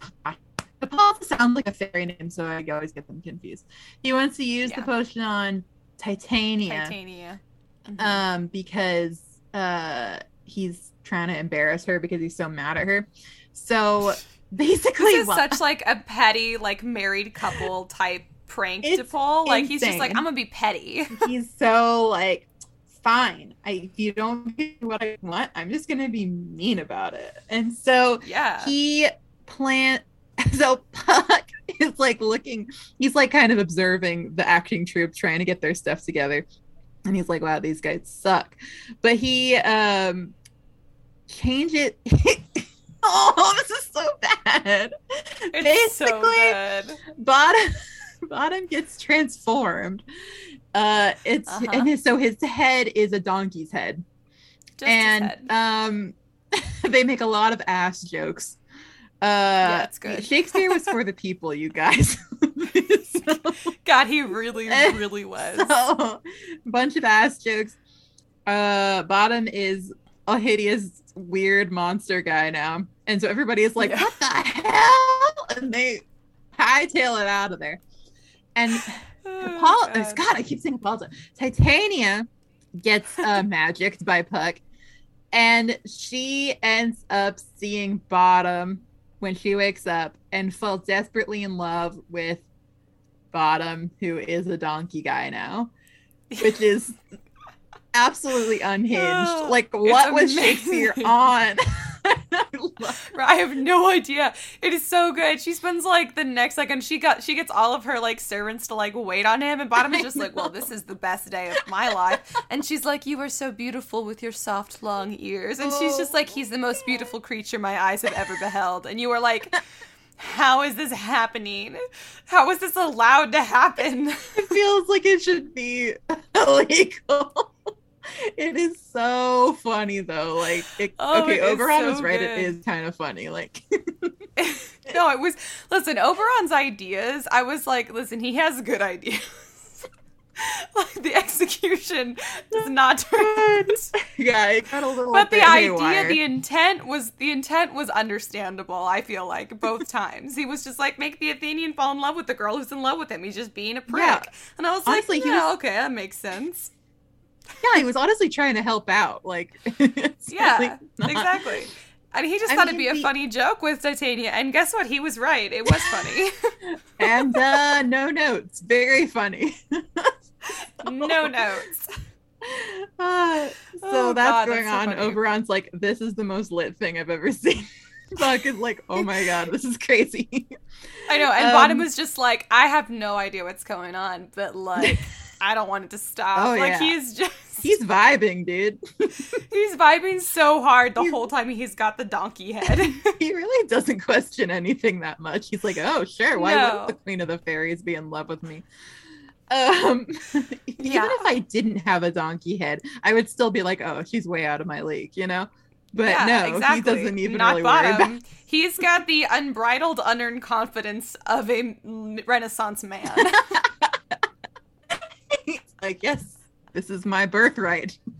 Hippolyta sounds like a fairy name, so I always get them confused. He wants to use Yeah. the potion on Titania, Titania. Mhm. um, because uh, he's trying to embarrass her because he's so mad at her. So basically, this is what- such like a petty, like married couple type prank to pull. Like he's just like. I'm gonna be petty. he's so like fine I, if you don't do what i want i'm just gonna be mean about it and so Yeah. he plant so puck is like looking he's like kind of observing the acting troupe trying to get their stuff together and he's like wow these guys suck but he um change it oh this is so bad it's so basically- good. bottom bottom gets transformed uh it's Uh-huh. and his, so his head is a donkey's head Just and head. um they make a lot of ass jokes uh Yeah, shakespeare was for the people you guys so, God, he really, really was. so, bunch of ass jokes uh bottom is a hideous weird monster guy now and so everybody is like Yeah. what the hell and they hightail it out of there and Oh, Paul, God. God, I keep saying Hippolyta. Titania gets uh, magicked by Puck, and she ends up seeing Bottom when she wakes up and falls desperately in love with Bottom, who is a donkey guy now, which is absolutely unhinged. Like, what was Shakespeare on? I I have no idea. It is so good. She spends like the next second she got she gets all of her like servants to like wait on him and Bottom is just like. Well, this is the best day of my life. And she's like, You are so beautiful with your soft long ears. And she's just like, He's the most beautiful creature my eyes have ever beheld. And you were like how is this happening? How is this allowed to happen? it feels like it should be illegal. It is so funny though. Like, it, Oh, okay, it Oberon so was right. good. It is kind of funny. Like, no, it was listen, Oberon's ideas, I was like, listen, he has good ideas. like the execution does not turn yeah, it got a little. But the idea, the intent was the intent was understandable, I feel like, both times. He was just like, make the Athenian fall in love with the girl who's in love with him. He's just being a prick. Yeah. And I was Honestly, like, he yeah, was- okay, that makes sense. yeah, he was honestly trying to help out. Like, Yeah, really not- exactly. And he just I thought it'd be a funny joke with Titania. And guess what? He was right. It was funny. And uh, no notes. Very funny. no notes. Uh, so Oh, that's God, going that's so on. funny. Oberon's like, this is the most lit thing I've ever seen. Puck is like, oh my god, this is crazy. I know, and Um, Bottom was just like, I have no idea what's going on, but like, I don't want it to stop. Oh, like yeah. he's just He's vibing, dude. he's vibing so hard the He's- whole time he's got the donkey head. he really doesn't question anything that much. He's like, oh sure, why No. would the Queen of the Fairies be in love with me? Um, Yeah. even if I didn't have a donkey head, I would still be like, oh, she's way out of my league, you know. But yeah, no, exactly. he doesn't even Not really worry about. He's got the unbridled, unearned confidence of a Renaissance man. Like, yes, this is my birthright.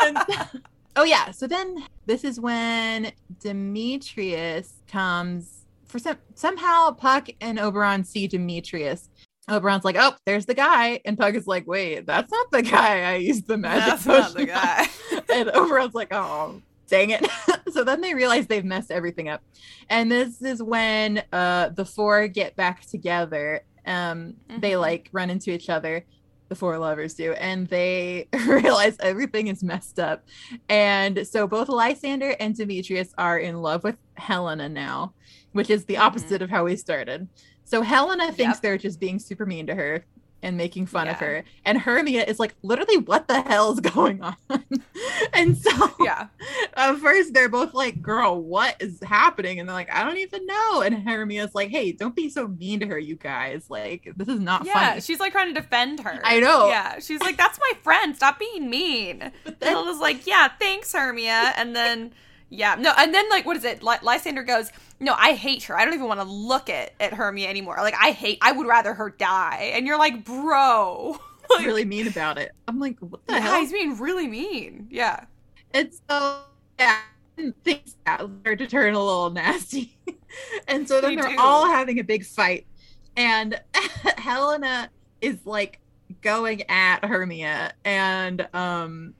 And- oh yeah, so then this is when Demetrius comes for some somehow Puck and Oberon see Demetrius. Oberon's like, oh, there's the guy, and Puck is like, wait, that's not the guy I used the magic That's not the guy. and Oberon's like, oh, dang it. so then they realize they've messed everything up. And this is when uh the four get back together. Um they Mhm. like run into each other. The four lovers do, and they realize everything is messed up. And so both Lysander and Demetrius are in love with Helena now, which is the Mhm. opposite of how we started. So Helena thinks Yep. they're just being super mean to her. And making fun Yeah. of her. And Hermia is like, literally, what the hell is going on? and so Yeah. at first they're both like, girl, what is happening? And they're like, I don't even know. And Hermia's like, hey, don't be so mean to her, you guys. Like, this is not Yeah, funny. she's like trying to defend her. I know. Yeah, she's like, "That's my friend. Stop being mean." But then- Hilda's like, "Yeah, thanks, Hermia." And then, yeah, no, and then like, what is it? Ly- Lysander goes, "No, I hate her. I don't even want to look at at Hermia anymore. Like, I hate. I would rather her die." And you're like, "Bro." Like, really mean about it. I'm like, what the yeah, hell? he's being really mean. Yeah. it's so, yeah, things start to turn a little nasty. and so then They they're do. all having a big fight. And Helena is like going at Hermia and um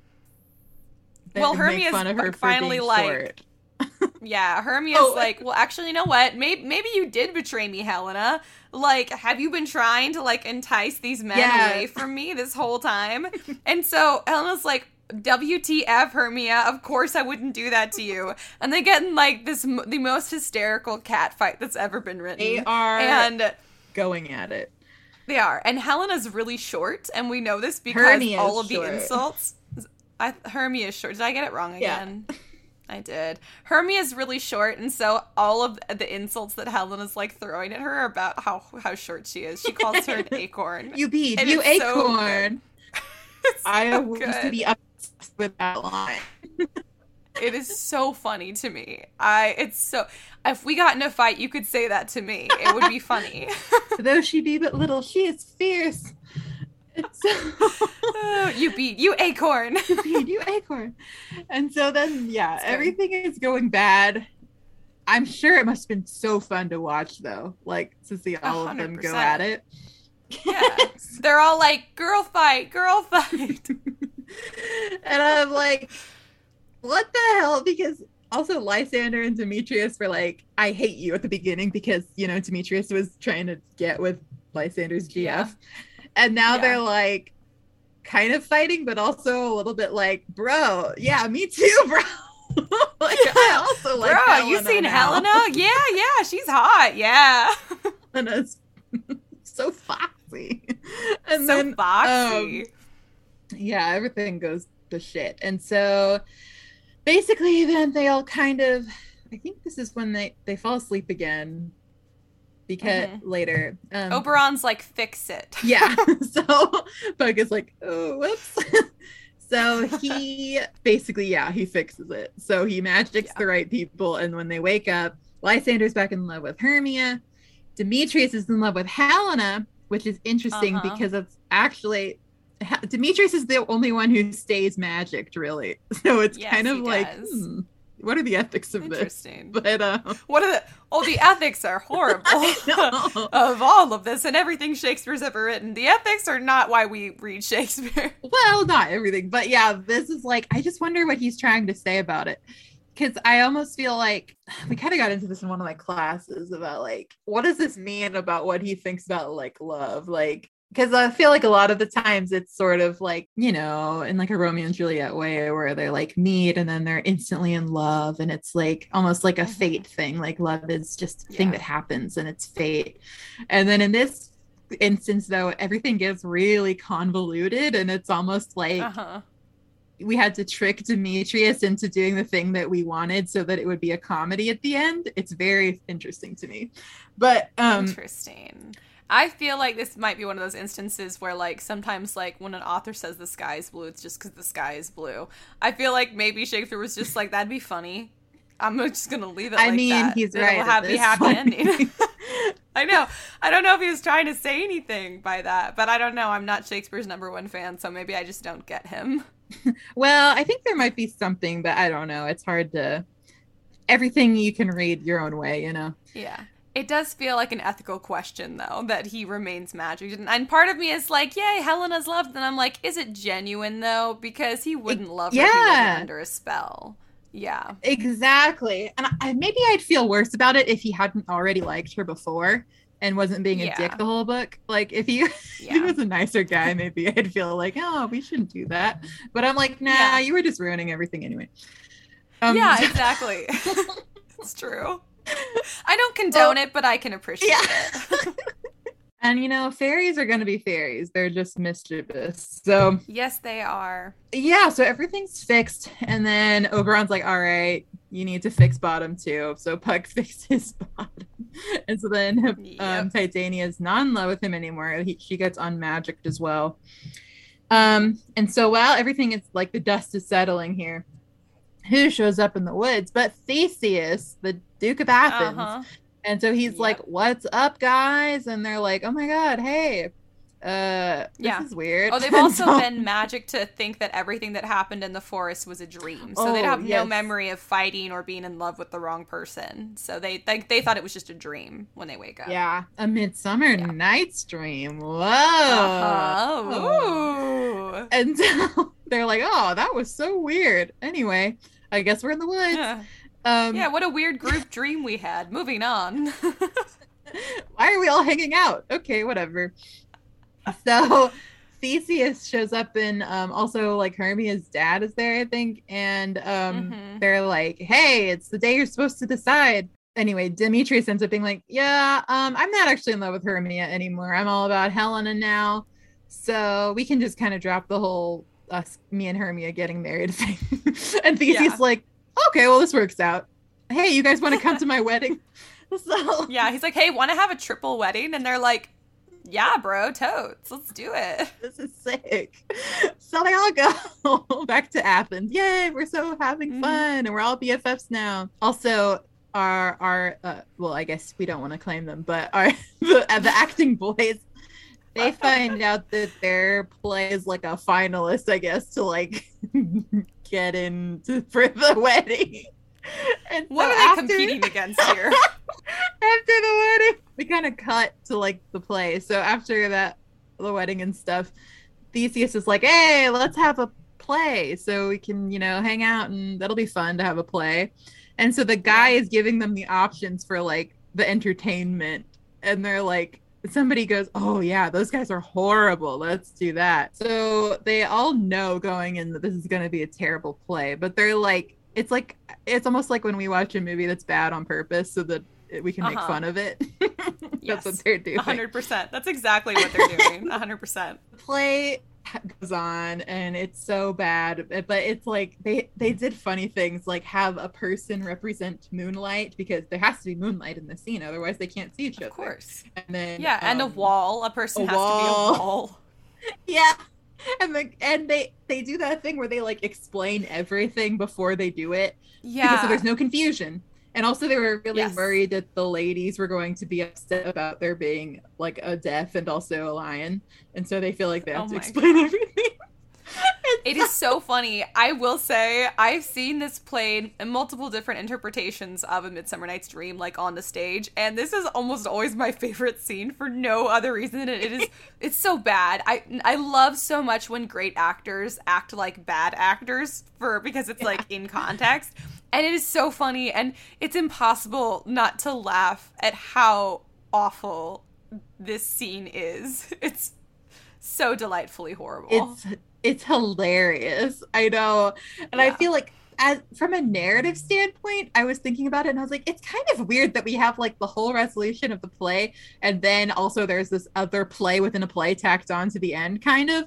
Well, Hermia's her finally like- Yeah, Hermia's Oh. like, well, actually, you know what? Maybe maybe you did betray me, Helena. Like, have you been trying to like entice these men Yeah. away from me this whole time? and so Helena's like, WTF, Hermia? Of course I wouldn't do that to you. And they get in like this m- the most hysterical cat fight that's ever been written. They are and going at it. they are. And Helena's really short, and we know this because Hermia all of the insults. I, Hermia is short. Did I get it wrong again? Yeah. I did. Hermia is really short, and so all of the insults that Helen is like throwing at her are about how how short she is. She calls her an acorn. You beat, And you it's so acorn. I so used to be obsessed with that line. It is so funny to me. I it's so if we got in a fight, you could say that to me. It would be funny. Though she be but little, she is fierce. Oh, you beat you acorn. you beat, you acorn. And so then, yeah, everything is going bad. I'm sure it must have been so fun to watch, though, like to see all of them go at it. Yeah. They're all like, girl fight, girl fight. and I'm like, what the hell? Because also Lysander and Demetrius were like, I hate you at the beginning because, you know, Demetrius was trying to get with Lysander's GF. Yeah. And now Yeah. they're like kind of fighting, but also a little bit like, bro, yeah, me too, bro. like I also like Bro, you seen now. Helena? Yeah, yeah, she's hot. Yeah. Helena's so foxy. And so then foxy. um, yeah, everything goes to shit. And so basically then they all kind of I think this is when they they fall asleep again because Mhm. later. Um Oberon's like, fix it. yeah. so Puck is like, oh whoops. so he basically, yeah, he fixes it. So he magics Yeah. the right people, and when they wake up, Lysander's back in love with Hermia. Demetrius is in love with Helena, which is interesting Uh-huh. because it's actually Demetrius is the only one who stays magicked, really. So it's Yes, kind of like, hmm, what are the ethics of this? Interesting. But uh, What are the oh the ethics are horrible of all of this and everything Shakespeare's ever written. The ethics are not why we read Shakespeare. well, not everything, but yeah, this is like I just wonder what he's trying to say about it. Because I almost feel like we kind of got into this in one of my classes about like what does this mean about what he thinks about like love, like because I feel like a lot of the times it's sort of like you know in like a Romeo and Juliet way where they're like meet and then they're instantly in love and it's like almost like a Mhm. fate thing, like love is just a thing that happens and it's fate, and then in this instance though everything gets really convoluted and it's almost like Uh-huh. we had to trick Demetrius into doing the thing that we wanted so that it would be a comedy at the end. It's very interesting to me. But um Interesting. I feel like this might be one of those instances where, like, sometimes, like, when an author says the sky is blue, it's just because the sky is blue. I feel like maybe Shakespeare was just like, that'd be funny. I'm just gonna leave it. I like mean, that. he's It'll right. Have, at be this happy point. ending. I know. I don't know if he was trying to say anything by that, but I don't know. I'm not Shakespeare's number one fan, so maybe I just don't get him. well, I think there might be something, but I don't know. It's hard to everything you can read your own way, you know. Yeah. It does feel like an ethical question, though, that he remains magic. And, part of me is like, yay, Helena's loved. And I'm like, is it genuine, though? Because he wouldn't love her if he yeah. under a spell. Yeah. Exactly. And I, maybe I'd feel worse about it if he hadn't already liked her before and wasn't being a Yeah. dick the whole book. Like if he if he was a nicer guy, maybe I'd feel like, oh, we shouldn't do that. But I'm like, nah, Yeah. you were just ruining everything anyway. Um, yeah, exactly. it's true. I don't condone it, but I can appreciate Yeah. it. And you know, fairies are going to be fairies. They're just mischievous. So, Yes, they are. yeah, so everything's fixed. And then Oberon's like, all right, you need to fix bottom too. So Puck fixes bottom. And so then um, Yep. Titania's not in love with him anymore. He, she gets unmagicked as well. Um, and so while everything is like the dust is settling here, who shows up in the woods but Theseus, the Duke of Athens? Uh-huh. And so he's Yep. like, "What's up, guys?" And they're like, "Oh my god, hey, uh, this Yeah. is weird." Oh, they've also so- been magic to think that everything that happened in the forest was a dream. So they'd Oh, have no memory of fighting or being in love with the wrong person. So they like they thought it was just a dream when they wake up. Yeah, a Midsummer Yeah. Night's Dream. Whoa. Uh-huh. Ooh. And so they're like, "Oh, that was so weird." Anyway, I guess we're in the woods. Yeah. Um, yeah, what a weird group dream we had. Moving on. why are we all hanging out? Okay, whatever. So Theseus shows up and um also like Hermia's dad is there, I think, and um Mhm. they're like, Hey, it's the day you're supposed to decide. Anyway, Demetrius ends up being like, Yeah, um, I'm not actually in love with Hermia anymore. I'm all about Helena now. So we can just kind of drop the whole us me and Hermia getting married thing. and Theseus Yeah. like, Okay, well this works out. Hey, you guys want to come to my wedding? So yeah, he's like, "Hey, want to have a triple wedding?" And they're like, "Yeah, bro, totes. Let's do it." this is sick. So they all go back to Athens. Yay, we're so having Mhm. fun and we're all BFFs now. Also, our our uh, well, I guess we don't want to claim them, but our the, uh, the acting boys they find out that their play is like a finalist, I guess, to like get in to, for the wedding. And What so are they after- competing against here? after the wedding we kind of cut to like the play so after that the wedding and stuff theseus is like hey let's have a play so we can you know hang out and that'll be fun to have a play and so the guy is giving them the options for like the entertainment and they're like somebody goes oh yeah those guys are horrible let's do that so they all know going in that this is going to be a terrible play but they're like it's like it's almost like when we watch a movie that's bad on purpose so that we can make Uh-huh. fun of it that's Yes. what they're doing 100%. That's exactly what they're doing. 100%. the play goes on and it's so bad but it's like they they did funny things like have a person represent moonlight because there has to be moonlight in the scene otherwise they can't see each other. Of course. and then Yeah, and a um, wall. A person a has to be a wall. yeah and the and they they do that thing where they like explain everything before they do it because Yeah. so there's no confusion and also they were really Yes. worried that the ladies were going to be upset about there being like a deaf and also a lion and so they feel like they have Oh to explain everything It is so funny. I will say I've seen this played in multiple different interpretations of A Midsummer Night's Dream, like on the stage, and this is almost always my favorite scene for no other reason than it is. It's so bad. I I love so much when great actors act like bad actors for because it's like in context, and it is so funny, and it's impossible not to laugh at how awful this scene is. It's so delightfully horrible. it's it's hilarious i know and i feel like as from a narrative standpoint i was thinking about it and i was like it's kind of weird that we have like the whole resolution of the play and then also there's this other play within a play tacked on to the end kind of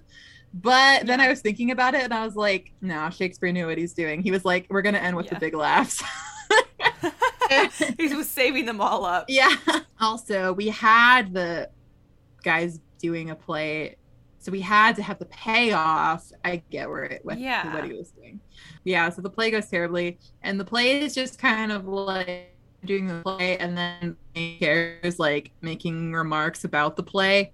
but then i was thinking about it and i was like no shakespeare knew what he's doing he was like we're gonna end with Yeah. the big laughs he was saving them all up. yeah also we had the guys doing a play so we had to have the payoff i get where it what, Yeah. what he was doing yeah so the play goes terribly and the play is just kind of like doing the play and then the characters like making remarks about the play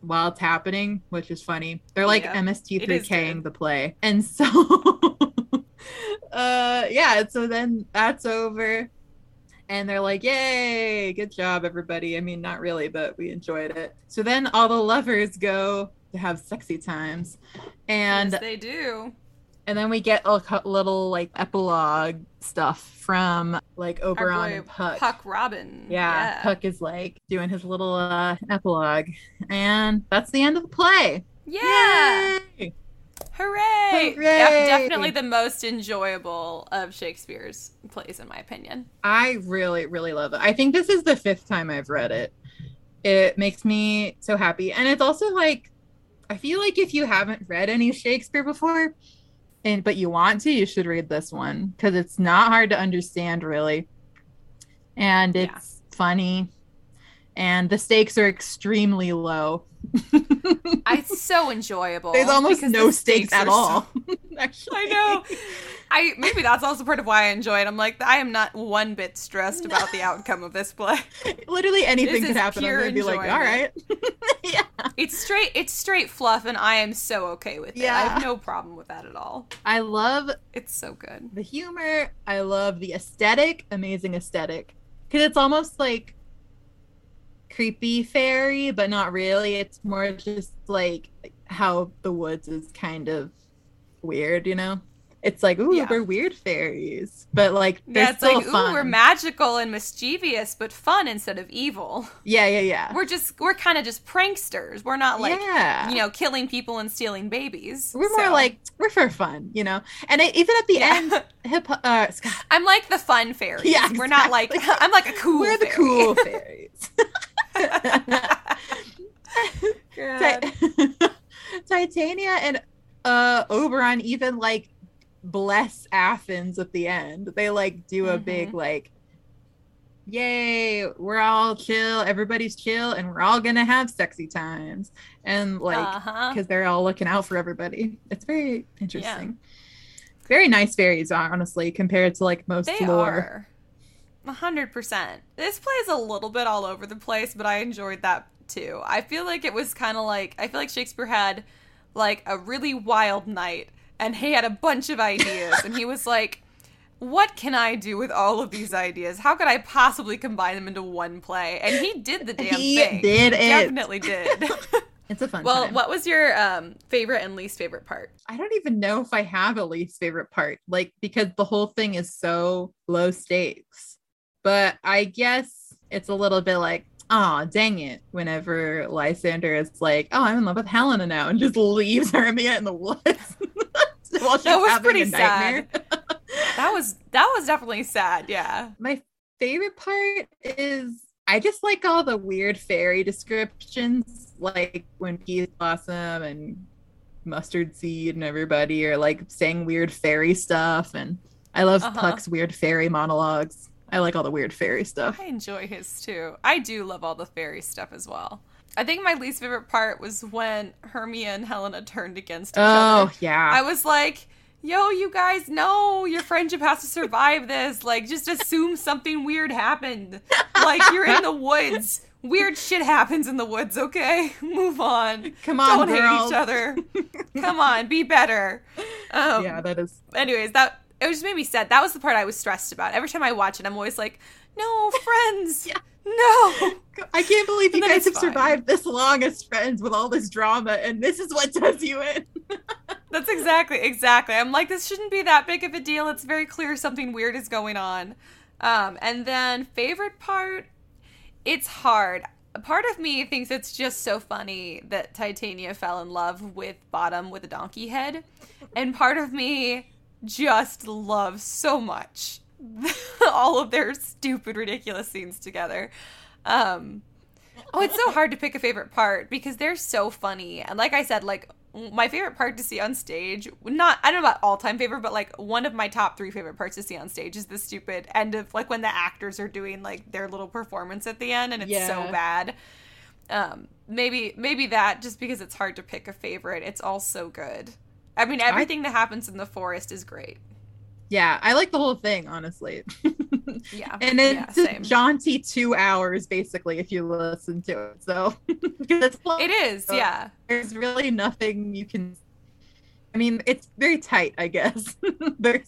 while it's happening which is funny they're like Yeah, mst3k'ing the play and so uh yeah so then that's over and they're like, "Yay, good job, everybody!" I mean, not really, but we enjoyed it. So then all the lovers go to have sexy times, and yes, they do. And then we get a little like epilogue stuff from like Oberon and Puck. Puck Robin. Yeah, Puck is like doing his little uh, epilogue, and that's the end of the play. Yeah. Yay! Hooray! Hooray! Yeah, definitely the most enjoyable of Shakespeare's plays, in my opinion. I really, really love it. I think this is the fifth time I've read it. It makes me so happy. And it's also like I feel like if you haven't read any Shakespeare before and but you want to, you should read this one because it's not hard to understand really. And it's yeah. funny and the stakes are extremely low. it's so enjoyable. There's almost no stakes, stakes at all. So... Actually. I know. I maybe that's also part of why I enjoy it. I'm like, I am not one bit stressed about the outcome of this play. Literally anything could happen. I'm gonna be like, all right. yeah. It's straight it's straight fluff and I am so okay with it. Yeah. I have no problem with that at all. I love it's so good. The humor, I love the aesthetic, amazing aesthetic. Cause it's almost like creepy fairy, but not really. It's more just like how the woods is kind of weird, you know? It's like, ooh, yeah. we're weird fairies, but like they're yeah, it's still like, fun. ooh, we're magical and mischievous, but fun instead of evil. Yeah, yeah, yeah. We're just we're kind of just pranksters. We're not like yeah. you know killing people and stealing babies. We're so. more like we're for fun, you know. And it, even at the yeah. end, hip, uh, I'm like the fun fairies. Yeah, exactly. we're not like I'm like a cool. We're fairy. the cool fairies. Titania and uh Oberon even like bless Athens at the end. They like do a mm-hmm. big like yay, we're all chill, everybody's chill, and we're all gonna have sexy times. And like because uh-huh. they're all looking out for everybody. It's very interesting. Yeah. Very nice fairies, honestly, compared to like most they lore. Are. A hundred percent. This plays a little bit all over the place, but I enjoyed that too. I feel like it was kind of like I feel like Shakespeare had like a really wild night, and he had a bunch of ideas, and he was like, "What can I do with all of these ideas? How could I possibly combine them into one play?" And he did the damn thing. he thing. Did it? Definitely did. It's a fun. Well, time. what was your um, favorite and least favorite part? I don't even know if I have a least favorite part, like because the whole thing is so low stakes. But I guess it's a little bit like, oh, dang it, whenever Lysander is like, oh, I'm in love with Helena now, and just leaves Hermia in the woods. While that was pretty sad. that was that was definitely sad. Yeah. My favorite part is I just like all the weird fairy descriptions, like when Peas Blossom and Mustardseed and everybody are like saying weird fairy stuff, and I love uh-huh. Puck's weird fairy monologues. I like all the weird fairy stuff. I enjoy his too. I do love all the fairy stuff as well. I think my least favorite part was when Hermia and Helena turned against each oh, other. Oh, yeah. I was like, yo, you guys no, your friendship has to survive this. Like, just assume something weird happened. Like, you're in the woods. Weird shit happens in the woods, okay? Move on. Come on, Don't hate each other. Come on, be better. Um, yeah, that is. Anyways, that it just made me sad. That was the part I was stressed about. Every time I watch it, I'm always like, no, friends. yeah. No. I can't believe you guys have fine. survived this long as friends with all this drama, and this is what does you in. That's exactly, exactly. I'm like, this shouldn't be that big of a deal. It's very clear something weird is going on. Um, and then, favorite part, it's hard. Part of me thinks it's just so funny that Titania fell in love with Bottom with a donkey head. And part of me just love so much all of their stupid, ridiculous scenes together. Um, oh, it's so hard to pick a favorite part because they're so funny. And like I said, like my favorite part to see on stage, not I don't know about all time favorite, but like one of my top three favorite parts to see on stage is the stupid end of like when the actors are doing like their little performance at the end and it's yeah. so bad. Um, maybe maybe that just because it's hard to pick a favorite. It's all so good. I mean, everything I, that happens in the forest is great. Yeah, I like the whole thing, honestly. yeah. And it's yeah, jaunty two hours, basically, if you listen to it. So it's it is, so yeah. There's really nothing you can. I mean, it's very tight, I guess.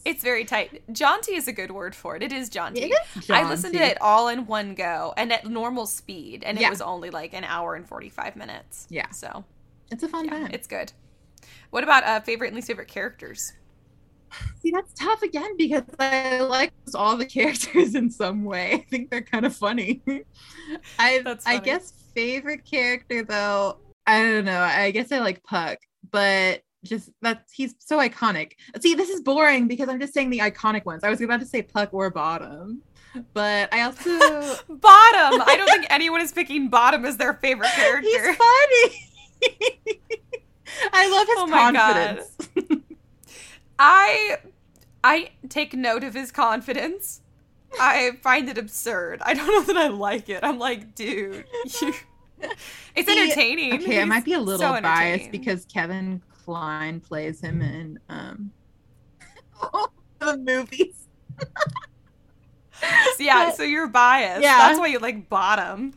it's very tight. Jaunty is a good word for it. It is jaunty. It is jaunty. I listened to it all in one go and at normal speed, and it yeah. was only like an hour and 45 minutes. Yeah. So it's a fun yeah, time. It's good. What about uh, favorite and least favorite characters? See, that's tough again because I like all the characters in some way. I think they're kind of funny. I funny. I guess favorite character though, I don't know. I guess I like Puck, but just that's he's so iconic. See, this is boring because I'm just saying the iconic ones. I was about to say Puck or Bottom. But I also Bottom. I don't think anyone is picking Bottom as their favorite character. he's funny. I love his Oh my God. confidence. I I take note of his confidence. I find it absurd. I don't know that I like it. I'm like, dude, you... it's entertaining. Okay, I might be a little so biased because Kevin Kline plays him in um the movies. yeah, but- so you're biased. Yeah. That's why you like Bottom.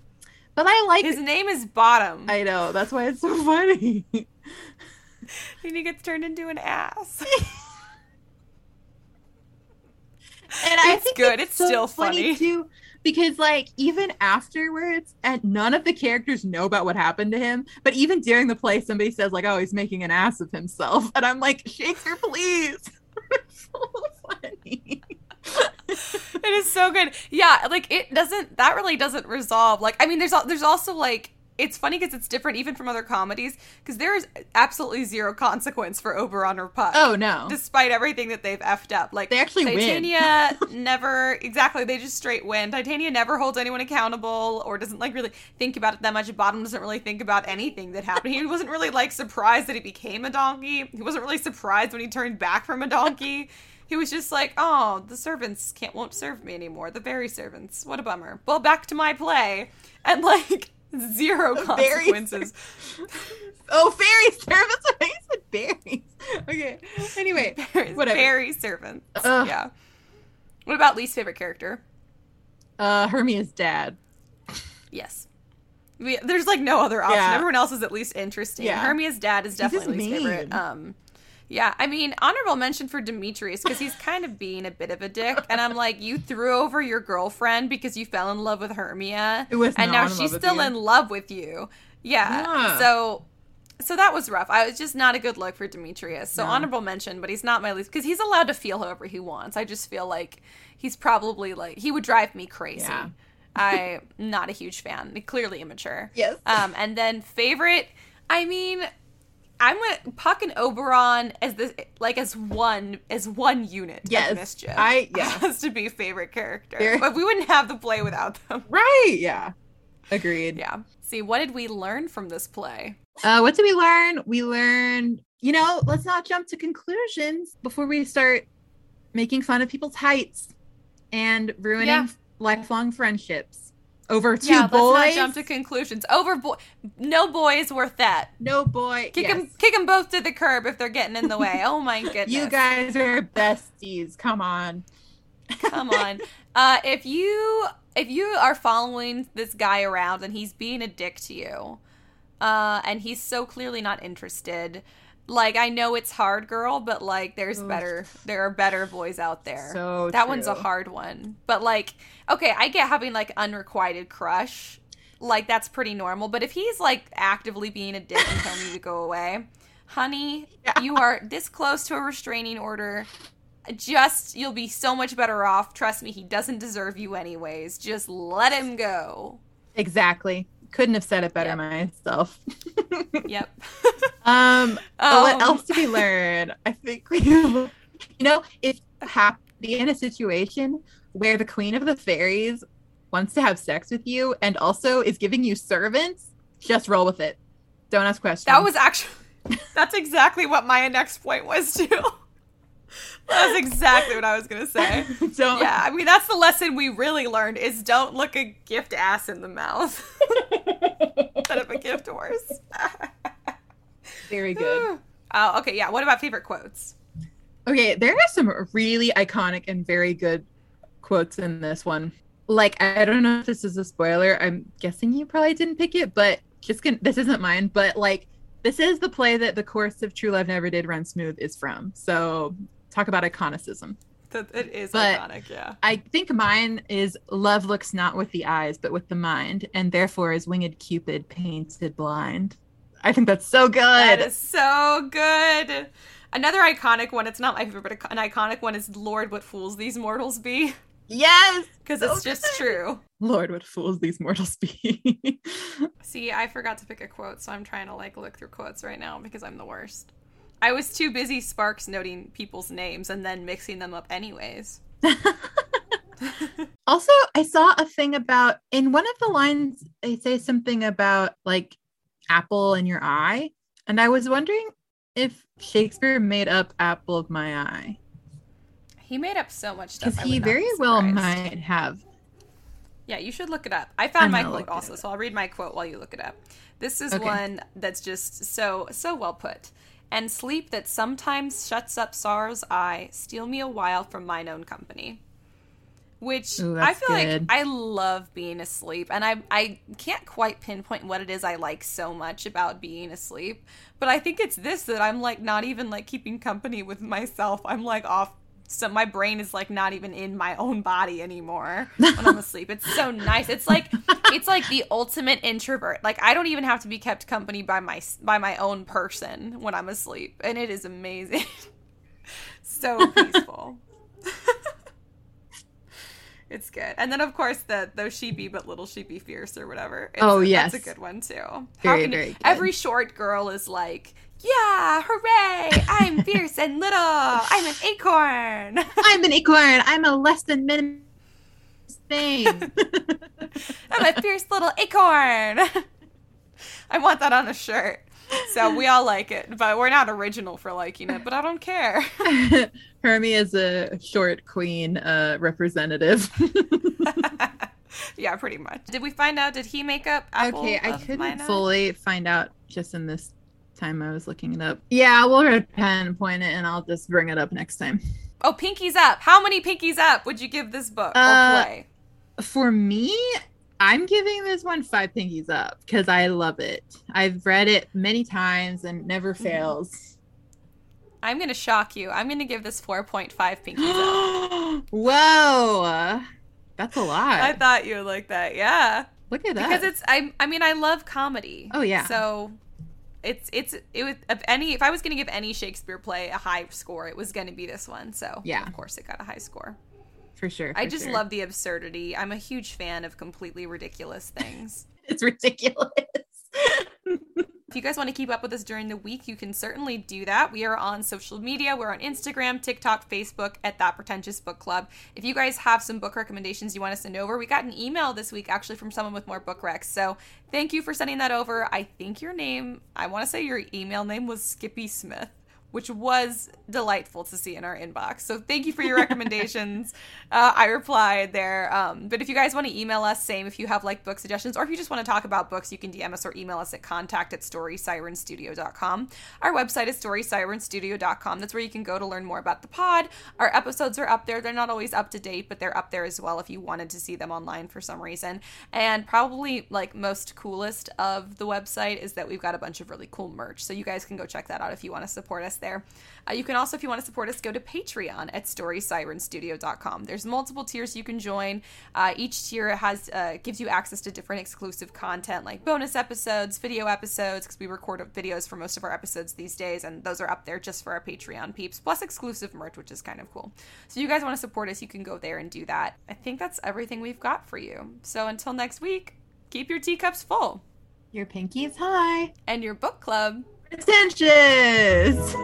But I like His name is Bottom, I know, that's why it's so funny. and he gets turned into an ass. And I It's think good. It's, It's so still funny, funny. too, because like even afterwards, and none of the characters know about what happened to him. But even during the play, somebody says like, "Oh, he's making an ass of himself," and I'm like, "Shakespeare, please!" It's so funny. it is so good. Yeah, like it doesn't. That really doesn't resolve. Like, I mean, there's there's also like it's funny because it's different even from other comedies because there is absolutely zero consequence for Oberon or Puck. Oh no, despite everything that they've effed up. Like They actually win. Titania never exactly. They just straight win. Titania never holds anyone accountable or doesn't like really think about it that much. Bottom doesn't really think about anything that happened. He wasn't really like surprised that he became a donkey. He wasn't really surprised when he turned back from a donkey. He was just like, "Oh, the servants can't won't serve me anymore. The fairy servants. What a bummer." Well, back to my play, and like zero consequences. oh fairy servants. I said berries. Okay. Anyway, whatever. Fairy servants. Ugh. Yeah. What about least favorite character? uh, Hermia's dad. Yes. We, there's like no other option. Yeah. Everyone else is at least interesting. Yeah. Hermia's dad is definitely least favorite. Um, yeah, I mean, honorable mention for Demetrius because he's kind of being a bit of a dick, and I'm like, you threw over your girlfriend because you fell in love with Hermia, and now she's still you. in love with you. Yeah. Yeah. So, so that was rough. I was just not a good look for Demetrius. So No. honorable mention, but he's not my least because he's allowed to feel however he wants. I just feel like he's probably like he would drive me crazy. Yeah. I'm not a huge fan. Clearly immature. Yes. Um, and then favorite, I mean, I'm gonna Puck and Oberon as the like as one as one unit. Yes, of mischief. I- yeah. has to be favorite character. They're- But we wouldn't have the play without them. Right. Yeah. Agreed. Yeah. See, what did we learn from this play? Uh, what did we learn? We learned, you know, let's not jump to conclusions before we start making fun of people's heights and ruining Yeah. lifelong friendships over two yeah, boys. let's not jump to conclusions. Over boy, no boy is worth that. no boy. Kick yes. them, kick them both to the curb if they're getting in the way. Oh my goodness! You guys are besties. Come on. Come on. Uh, if you if you are following this guy around and he's being a dick to you, uh, and he's so clearly not interested, like I know it's hard, girl, but like there's Oof. better there are better boys out there. So that one's a hard one. But like, okay, I get having like unrequited crush. Like that's pretty normal. But if he's like actively being a dick and telling you to go away, honey, Yeah. you are this close to a restraining order. Just you'll be so much better off. Trust me, he doesn't deserve you anyways. Just let him go. Exactly. Couldn't have said it better Yep. myself. Yep. Um, what Um, else did we learn? I think we, you know, if to in a situation where the queen of the fairies wants to have sex with you and also is giving you servants, just roll with it. Don't ask questions. That was actually that's exactly what my next point was too. That was exactly what I was gonna say. don't. Yeah, I mean that's the lesson we really learned is don't look a gift ass in the mouth instead of a gift horse. Very good. Oh, okay, yeah. What about favorite quotes? Okay, there are some really iconic and very good quotes in this one. Like, I don't know if this is a spoiler. I'm guessing you probably didn't pick it, but just gonna, this isn't mine. But like, this is the play that the course of True Love Never Did Run Smooth is from. So talk about iconicism. That it is But- iconic, yeah. I think mine is love looks not with the eyes, but with the mind, and therefore is winged Cupid painted blind. I think that's so good. That is so good. Another iconic one, it's not my favorite, but an iconic one is Lord, what fools these mortals be. yes, Because So it's just good. true. Lord, what fools these mortals be. See, I forgot to pick a quote, so I'm trying to like look through quotes right now because I'm the worst. I was too busy Sparks noting people's names and then mixing them up anyways. also, I saw a thing about in one of the lines, they say something about like apple in your eye. And I was wondering if Shakespeare made up apple of my eye. He made up so much stuff. Because he very be well might have. Yeah, you should look it up. I found my quote also, so I'll read my quote while you look it up. This is okay. one that's just so so well put. And sleep that sometimes shuts up sorrow's eye, steal me a while from mine own company which Ooh, I feel good. like I love being asleep, and I I can't quite pinpoint what it is I like so much about being asleep, but I think it's this that I'm like not even like keeping company with myself. I'm like off. So my brain is like not even in my own body anymore when I'm asleep. It's so nice. It's like it's like the ultimate introvert. Like I don't even have to be kept company by my by my own person when I'm asleep, and it is amazing. so peaceful. It's good. And then of course the though she be but little she be fierce or whatever. It's oh yes, that's a good one too. Very can, very. Every short girl is like, yeah, hooray! I'm fierce and little. I'm an acorn. I'm an acorn. I'm a less than minimum thing. I'm a fierce little acorn. I want that on a shirt. So we all like it, but we're not original for liking it, but I don't care. Hermia is a short queen uh, representative. yeah, pretty much. Did we find out? Did he make up? Apple okay, I couldn't fully find out just in this time I was looking it up. Yeah, we'll red pen point it, and I'll just bring it up next time. Oh, pinkies up! How many pinkies up would you give this book uh, or play? For me, I'm giving this one five pinkies up because I love it. I've read it many times and never mm-hmm. fails. I'm gonna shock you. I'm gonna give this 4.5 pinkies up. Whoa, that's a lot. I thought you would like that. Yeah. Look at that. Because it's I. I mean, I love comedy. Oh yeah. So it's it's it was if any if I was gonna give any Shakespeare play a high score, it was gonna be this one. So yeah, of course it got a high score for sure. For I just sure. love the absurdity. I'm a huge fan of completely ridiculous things. it's ridiculous. if you guys want to keep up with us during the week, you can certainly do that. We are on social media. We're on Instagram, TikTok, Facebook at That Pretentious Book Club. If you guys have some book recommendations you want to send over, we got an email this week actually from someone with more book recs. So thank you for sending that over. I think your name, I want to say your email name was Skippy Smith which was delightful to see in our inbox. So thank you for your recommendations. uh, I replied there. Um, but if you guys want to email us, same if you have like book suggestions or if you just want to talk about books, you can DM us or email us at contact at storysirenstudio.com. Our website is storysirenstudio.com. That's where you can go to learn more about the pod. Our episodes are up there. They're not always up to date, but they're up there as well if you wanted to see them online for some reason. And probably like most coolest of the website is that we've got a bunch of really cool merch. So you guys can go check that out if you want to support us there. Uh, you can also, if you want to support us, go to Patreon at StorySirenStudio.com. There's multiple tiers you can join. Uh, each tier has uh, gives you access to different exclusive content like bonus episodes, video episodes, because we record videos for most of our episodes these days, and those are up there just for our Patreon peeps, plus exclusive merch, which is kind of cool. So you guys want to support us, you can go there and do that. I think that's everything we've got for you. So until next week, keep your teacups full. Your pinkies high. And your book club pretentious.